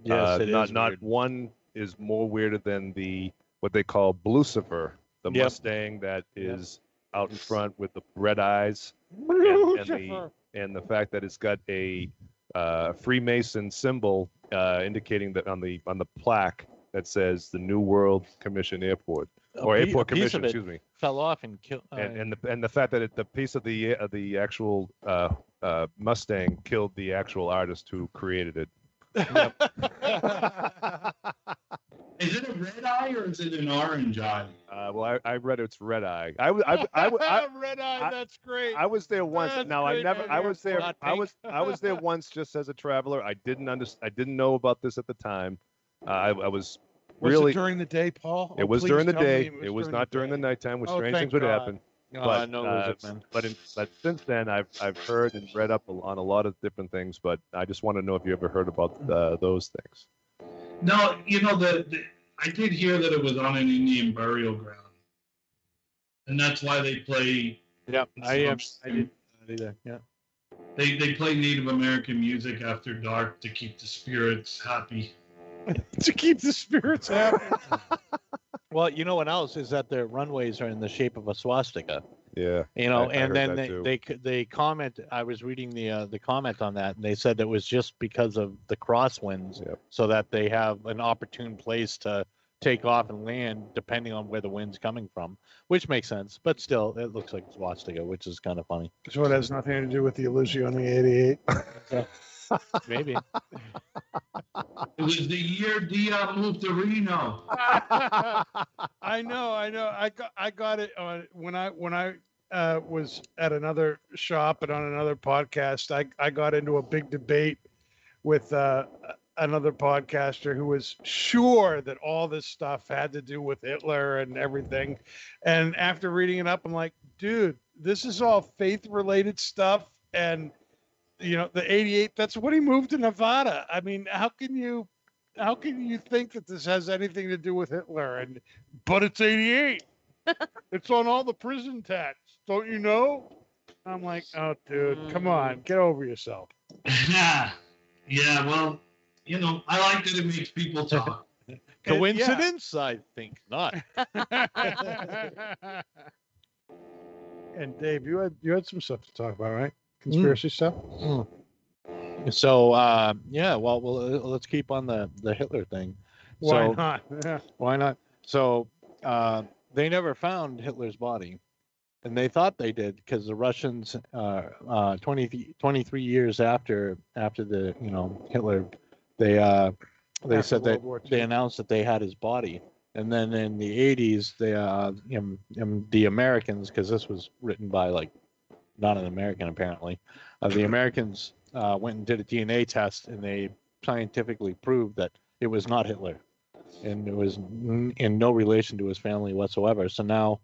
Yes, Uh, it not is not weird. one is more weirder than the what they call Blucifer, the Yep. Mustang that is Yep. out in front with the red eyes, and, and the and the fact that it's got a uh, Freemason symbol uh, indicating that on the on the plaque that says the New World Commission Airport or a Airport piece Commission, of it excuse me, fell off and killed. Uh, and and the and the fact that it, the piece of the uh, the actual uh, uh, Mustang killed the actual artist who created it. Is it a red eye or is it an orange eye? Uh, well, I, I read it's red eye. I, w- I, w- I, w- I, Red eye. I- that's great. I was there once. That's Now I great never. I was there. Not I was. I was there once just as a traveler. I didn't understand. I didn't know about this at the time. Uh, I, I was was really. it during the day, Paul? it Oh, was during the tell me day. It was, during not during the nighttime, where Oh, strange thank things would happen. oh, but no, uh, lizard man. but in, but since then, I've I've heard and read up on a lot of different things. But I just want to know if you ever heard about uh, those things. No, you know the, the I did hear that it was on an Indian burial ground, and that's why they play Yep, I am. I did. I Yeah. They they play Native American music after dark to keep the spirits happy. to keep the spirits happy. Well, you know what else is that their runways are in the shape of a swastika. Yeah. You know, I- I and heard then they, too. they they comment. I was reading the uh, the comment on that, and they said it was just because of the crosswinds, Yep. so that they have an opportune place to take off and land depending on where the wind's coming from, which makes sense. But still, it looks like it's swastika, which is kind of funny. So it has nothing to do with the Illusion on the 88. Maybe. It was the year Dion moved to Reno. I know, I know. I got I got it on when I when I uh, was at another shop and on another podcast. I I got into a big debate with uh, another podcaster who was sure that all this stuff had to do with Hitler and everything. And after reading it up, I'm like, dude, this is all faith related stuff and you know the 88 that's when he moved to nevada i mean how can you how can you think that this has anything to do with hitler and but it's 88 it's on all the prison tax don't you know i'm like oh dude come on get over yourself yeah, yeah. well, you know, I like that it makes people talk. And- Coincidence? I think not. and dave you had you had some stuff to talk about right conspiracy stuff So uh, yeah, well, well, uh, let's keep on the the Hitler thing. why so, not yeah. Why not? So uh, they never found Hitler's body, and they thought they did because the Russians, uh, uh, 20, 23 years after after the you know Hitler, they uh, they After said that they announced that they had his body, and then in the 80s, they uh, um, um, the Americans because this was written by like not an American apparently, uh, the Americans uh, went and did a DNA test, and they scientifically proved that it was not Hitler and it was n- in no relation to his family whatsoever. So now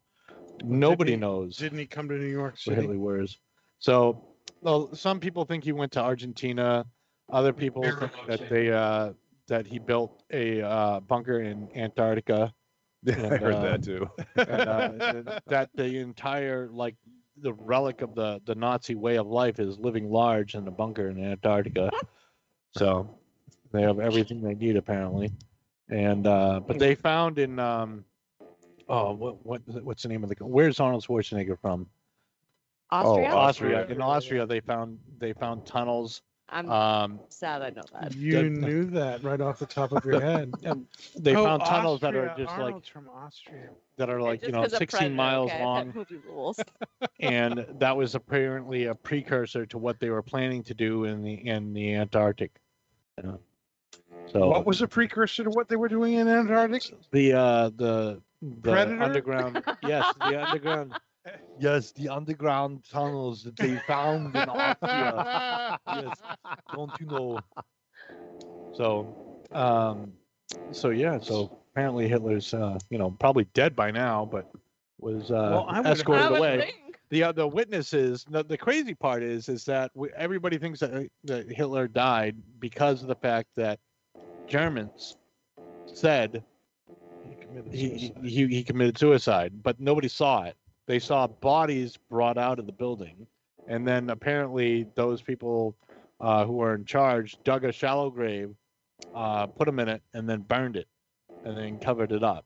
nobody he- knows didn't he come to new york where city Hitler was. So well, some people think he went to Argentina. Other people think that they uh, that he built a uh, bunker in Antarctica. I heard uh, that too. And, uh, that the entire like the relic of the the Nazi way of life is living large in a bunker in Antarctica. So they have everything they need apparently, and uh, but they found in um, oh what what what's the name of the where's Arnold Schwarzenegger from? Austria. Oh, Austria. Austria. In Austria, they found they found tunnels. I'm Um, sad I know that. you knew that right off the top of your head and they Oh, found tunnels that are Austria. just Arnold's from Austria. that are like you Just know 'cause of 16 Predator, miles okay, long. rules. and that was apparently a precursor to what they were planning to do in the in the Antarctic. Yeah. So What was a precursor to what they were doing in Antarctic? the uh the the Predator? underground yes the underground yes the underground tunnels that they found in Austria. Yes don't you know? So um so yeah so apparently Hitler's uh you know probably dead by now but was uh Well, escorted away. the uh, the witnesses the, the crazy part is is that we, everybody thinks that, uh, that Hitler died because of the fact that Germans said he, he, he he committed suicide but nobody saw it they saw bodies brought out of the building and then apparently those people uh, who were in charge dug a shallow grave uh, put him in it and then burned it and then covered it up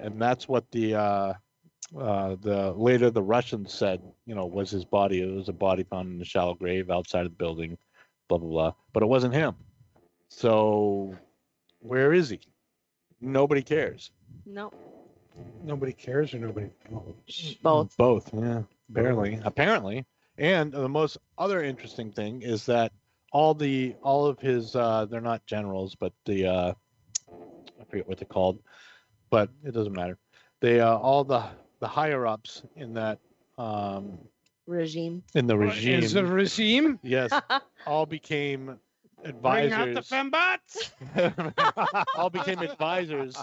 and that's what the uh, uh, the later the Russians said, you know, was his body. It was a body found in a shallow grave outside of the building, blah blah blah. But it wasn't him. So where is he? Nobody cares. No, Nobody cares or nobody knows. both. Both, yeah. Apparently, apparently. And the most other interesting thing is that all the all of his uh, they're not generals, but the uh, I forget what they're called, but it doesn't matter. They uh, all the the higher ups in that um, Regime. in the regime. Is a regime? Yes, all became advisors. Bring out the fembots. all became advisors,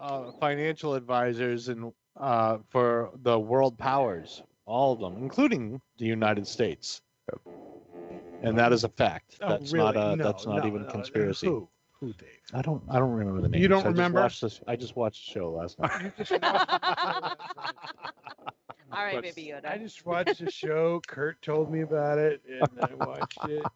uh, financial advisors, and uh, for the world powers, all of them, including the United States. And that is a fact. Oh, That's really? not a. No, that's not no, even no. conspiracy. Who? Who, Dave? I don't. I don't remember the name. You don't remember? I just watched, this, I the show last night. Just watched the show last night. All right, But baby Yoda. I just watched the show. Kurt told me about it, and I watched it.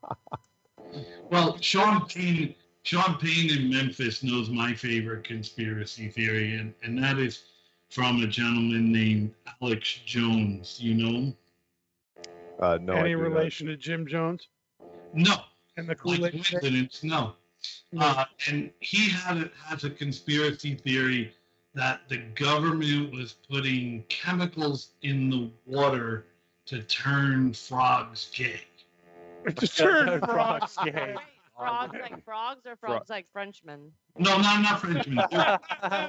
Well, Sean Payne, Sean Payne in Memphis knows my favorite conspiracy theory, and, and that is from a gentleman named Alex Jones. You know him? Uh, no, I Any do not. relation to Jim Jones No, and the Kool-Aid? Coincidence, no. Uh, and he had it has a conspiracy theory that the government was putting chemicals in the water to turn frogs gay. To turn Frogs frogs. gay. Frogs like frogs or frogs like Frenchmen? No, not not Frenchmen. They're,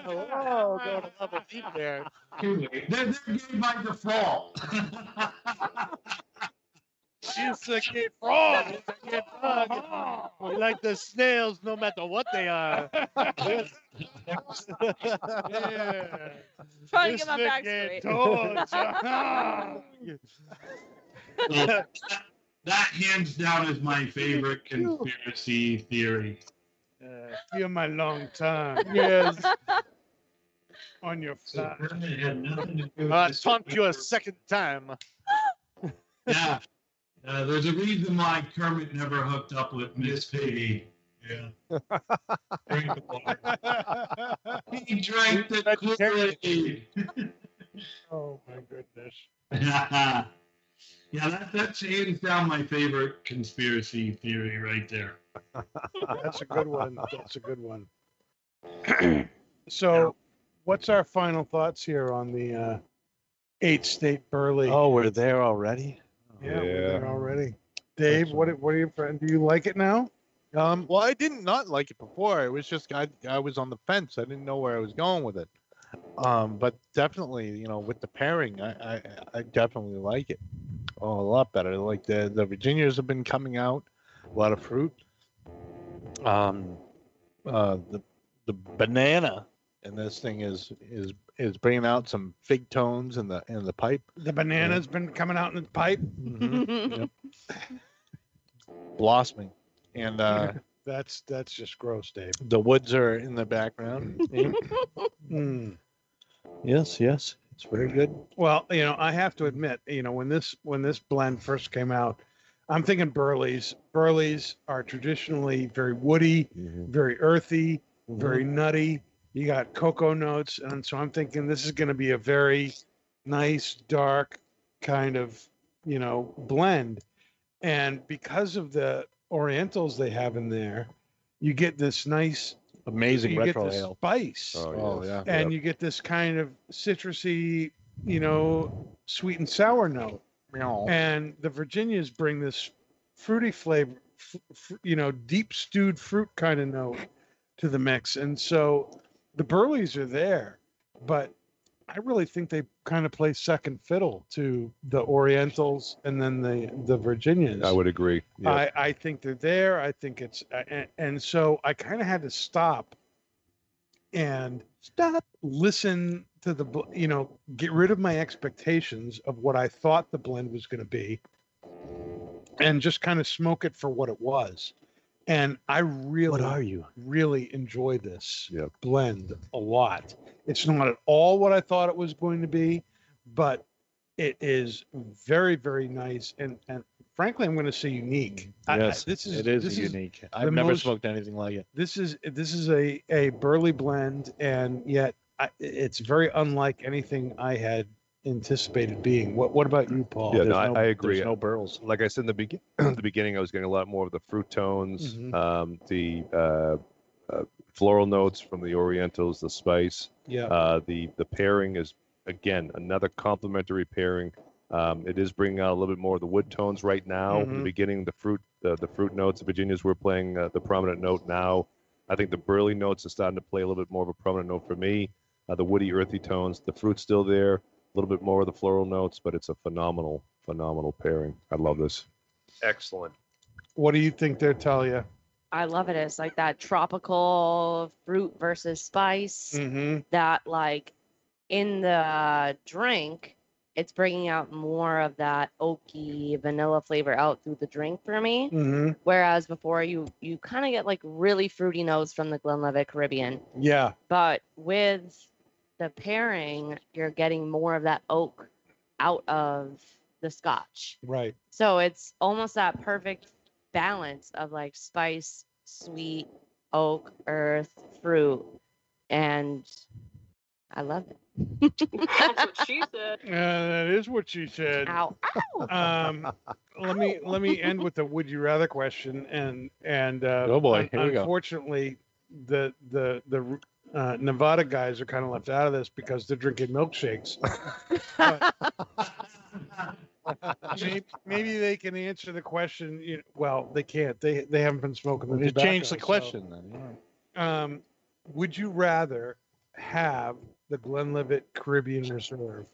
Whoa, going to level deep there. they're, they're gay by default. It's a gay frog. It's a gay frog. We like the snails no matter what they are. yeah. Trying to get my This back nigga straight. Torch. So that, that hands down is my favorite conspiracy theory. Uh, You're my long time yes. on your So thigh. Kermit had nothing to do with Uh, this taunt you a second time. Yeah. Uh, there's a reason why Kermit never hooked up with Miss Miss Piggy. Piggy. Yeah. Drink the water. He drank the Kool-Aid. Oh my goodness. Yeah, that, that's hands down my favorite conspiracy theory right there. That's a good one. That's a good one. so, what's our final thoughts here on the uh, eight state Burley? Oh, we're there already. yeah, we're there already. Dave, what what are your friend? Do you like it now? Um, well, I didn't not like it before. It was just I I was on the fence. I didn't know where I was going with it. Um, but definitely, you know, with the pairing, I I, I definitely like it. Oh, a lot better. Like the the Virginias have been coming out, a lot of fruit. Um, uh, the the banana and this thing is is is bringing out some fig tones in the in the pipe. The banana's been coming out in the pipe. Mhm. Yep. blossoming, and uh, That's that's just gross, Dave. the woods are in the background. Mm. yes, yes, it's very good. Well, you know, I have to admit, you know, when this when this blend first came out, I'm thinking Burleys. Burleys are traditionally very woody, mm-hmm. very earthy, mm-hmm. very nutty. You got cocoa notes, and so I'm thinking this is going to be a very nice, dark kind of, you know, blend. And because of the Orientals they have in there, you get this nice, amazing you get retro this ale. spice Oh, Oh, yes. and Yep. you get this kind of citrusy, you know, sweet and sour note. Meow. And the Virginias bring this fruity flavor, f- f- you know, deep stewed fruit kind of note to the mix. And so the Burleys are there, but I really think they kind of play second fiddle to the Orientals and then the the Virginias. I would agree. Yeah. I, I think they're there. I think it's, and, and so I kind of had to stop and stop, listen to the, you know, get rid of my expectations of what I thought the blend was going to be and just kind of smoke it for what it was. And I really, What are you? really enjoy this Yep. blend a lot. It's not at all what I thought it was going to be, but it is very, very nice. And, and frankly, I'm going to say unique. I- I- Yes, this is it is this unique. I've never most- smoked anything like it. this is this is a a burley blend, and yet I, it's very unlike anything I had anticipated being. What What about you, Paul? Yeah, There's no, I- I there's agree. no burls. like I said in the, begin- the beginning, I was getting a lot more of the fruit tones, Mhm. um, the uh, uh, floral notes from the Orientals, the spice. Yeah, Uh, the the pairing is again another complementary pairing. Um, it is bringing out a little bit more of the wood tones right now. In Mhm. the beginning, the fruit the, the fruit notes, the Virginias were playing uh, the prominent note. Now, I think the burley notes are starting to play a little bit more of a prominent note for me. Uh, the woody, earthy tones, the fruit's still there, a little bit more of the floral notes, but it's a phenomenal, phenomenal pairing. I love this. Excellent. what do you think there, Talia? I love it. It's like that tropical fruit versus spice. Mm-hmm. That like in the drink, it's bringing out more of that oaky vanilla flavor out through the drink for me. Mm-hmm. Whereas before you you kind of get like really fruity notes from the Glenlivet Caribbean, Yeah, but with the pairing, you're getting more of that oak out of the scotch. right. So it's almost that perfect balance of like spice, sweet, oak, earth, fruit, and I love it. That's what she said. Uh, that is what she said. Ow. Ow. Um, let me let me end with the would you rather question and and uh, Oh, boy, un- here we go. unfortunately the the the uh, Nevada guys are kind of left out of this because they're drinking milkshakes. maybe, maybe they can answer the question. You know, well, they can't. They they haven't been smoking the Just change the tobacco, so- question then. yeah. um, would you rather have the Glenlivet Caribbean Reserve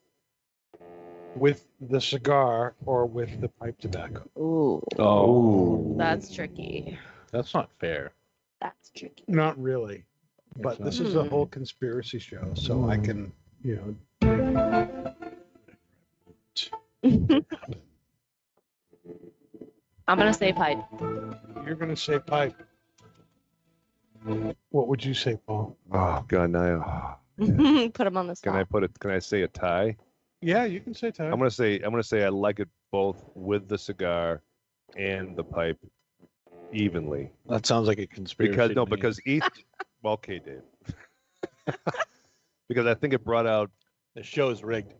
with the cigar or with the pipe tobacco? Ooh, Oh, that's tricky. that's not fair. That's tricky. Not really, but It's this is a whole conspiracy show, so I Hmm. can, you know. I'm gonna say pipe. You're gonna say pipe. What would you say, Paul? Oh God, now Put him on the can I put it? Can I say a tie? Yeah, you can say tie. I'm gonna say I'm gonna say I like it both with the cigar and the pipe evenly That sounds like a conspiracy. because no to me. because each well okay Dave because I think it brought out the show's rigged.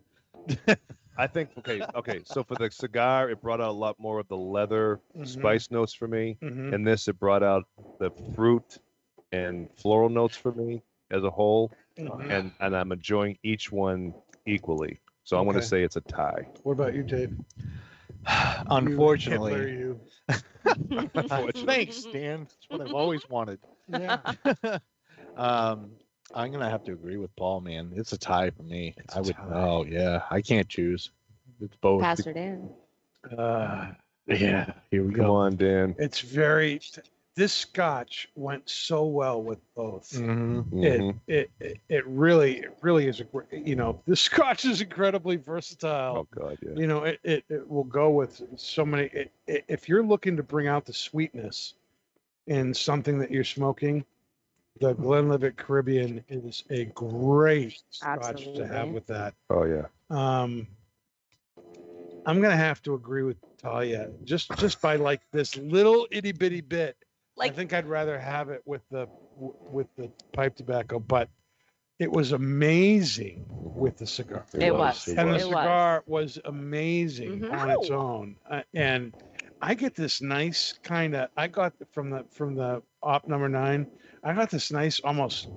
I think okay okay so for the cigar it brought out a lot more of the leather Mhm. spice notes for me Mhm. and this it brought out the fruit and floral notes for me as a whole Mhm. and and I'm enjoying each one equally so I'm Okay. gonna say it's a tie What about you, Dave? You Unfortunately, Hitler, you. thanks, Dan. That's what I've always wanted. Yeah. um, I'm gonna have to agree with Paul, man. It's a tie for me. It's I a would. tie. Oh yeah, I can't choose. It's both. Pastor Dan. Uh, Yeah. Here we come go. on Dan it's very. This scotch went so well with both. Mhm. Mhm. It, it it really it really is a gr- you know this scotch is incredibly versatile. oh God yeah You know it, it, it will go with so many. It, it, if you're looking to bring out the sweetness in something that you're smoking, the Glenlivet Caribbean is a great scotch to have with that. oh yeah Um, I'm gonna have to agree with Talia just just by like this little itty bitty bit. Like, I think I'd rather have it with the with the pipe tobacco, but it was amazing with the cigar. It was. And the It was. cigar was amazing Mhm. on its own. Uh, and I get this nice kind of I got from the from the op number nine, I got this nice almost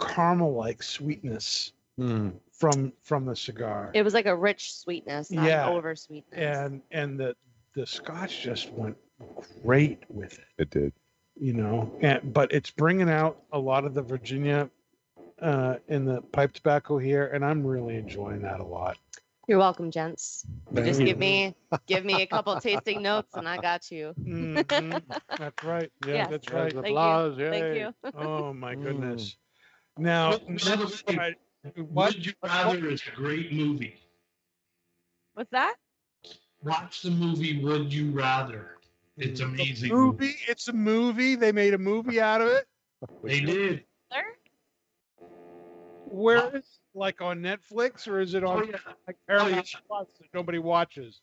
caramel like sweetness Mm. from from the cigar. it was like a rich sweetness, not Yeah. an over sweetness. and and the the scotch just went great with it it did you know and but it's bringing out a lot of the virginia uh in the pipe tobacco here and i'm really enjoying that a lot You're welcome, gents. You Thank just you. give me give me a couple tasting notes and I got you. Mhm. that's right yeah Yes. that's There's right the Thank you. applause, Thank yay. you. oh my Mm. goodness now by the next- way, what Would You Rather is a great movie. What's that? Watch the movie Would You Rather. It's amazing. movie it's a movie they made a movie out of it They did. Where is like on netflix or is it Oh on yeah. like Paramount yeah. Plus that nobody watches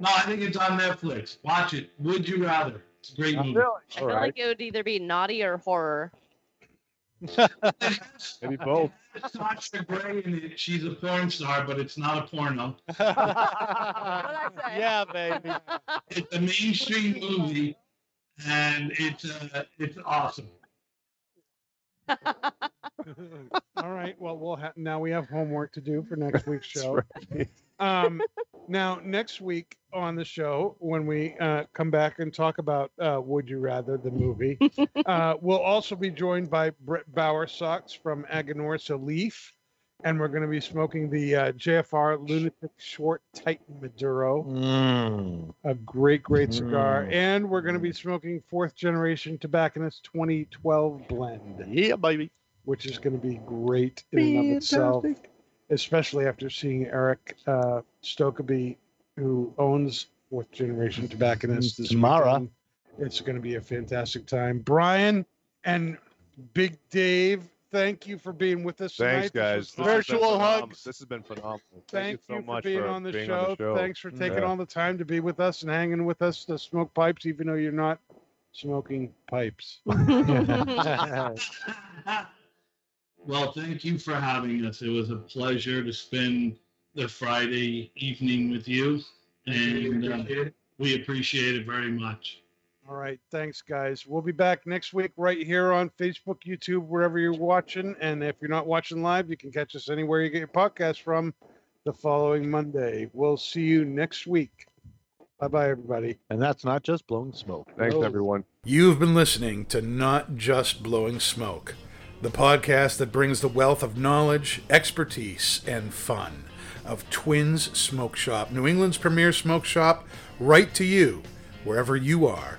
No, I think it's on Netflix. Watch it. Would You Rather. It's a great movie. I All feel right. like it would either be naughty or horror. maybe both Sasha Grey in it. She's a porn star, but it's not a porno. What'd I say? yeah, baby. It's a mainstream movie, and it's uh, it's awesome. All right. Well, we'll ha- now we have homework to do for next week's show. right. Um, now next week on the show, when we uh, come back and talk about uh, Would You Rather the movie, uh, we'll also be joined by Brett Bowersox from Aganorsa Leaf, and we're going to be smoking the uh, JFR Lunatic Short Titan Maduro, Mm. a great, great cigar, Mm. and we're going to be smoking Fourth Generation Tobacconist 2012 blend Yeah, baby. which is going to be great in and of itself, especially after seeing Erik uh, Stokkebye, who owns Fourth Generation Tobacconist. this Tomorrow. weekend. It's going to be a fantastic time. Brian and Big Dave, thank you for being with us thanks tonight. This guys was This fun. has been Virtual phenomenal. hugs. this has been phenomenal Thank, thank, you so you much for being, for on, the being show. on the show Thanks for taking Yeah. all the time to be with us and hanging with us to smoke pipes, even though you're not smoking pipes. Well, thank you for having us. It was a pleasure to spend the Friday evening with you, and uh, we appreciate it very much. All right. Thanks, guys. We'll be back next week right here on Facebook, YouTube, wherever you're watching. And if you're not watching live, you can catch us anywhere you get your podcast from the following Monday. We'll see you next week. Bye bye, everybody. And that's not just blowing smoke. Thanks, No. everyone. You've been listening to Not Just Blowing Smoke, the podcast that brings the wealth of knowledge, expertise, and fun of Twins Smoke Shop, New England's premier smoke shop, right to you, wherever you are,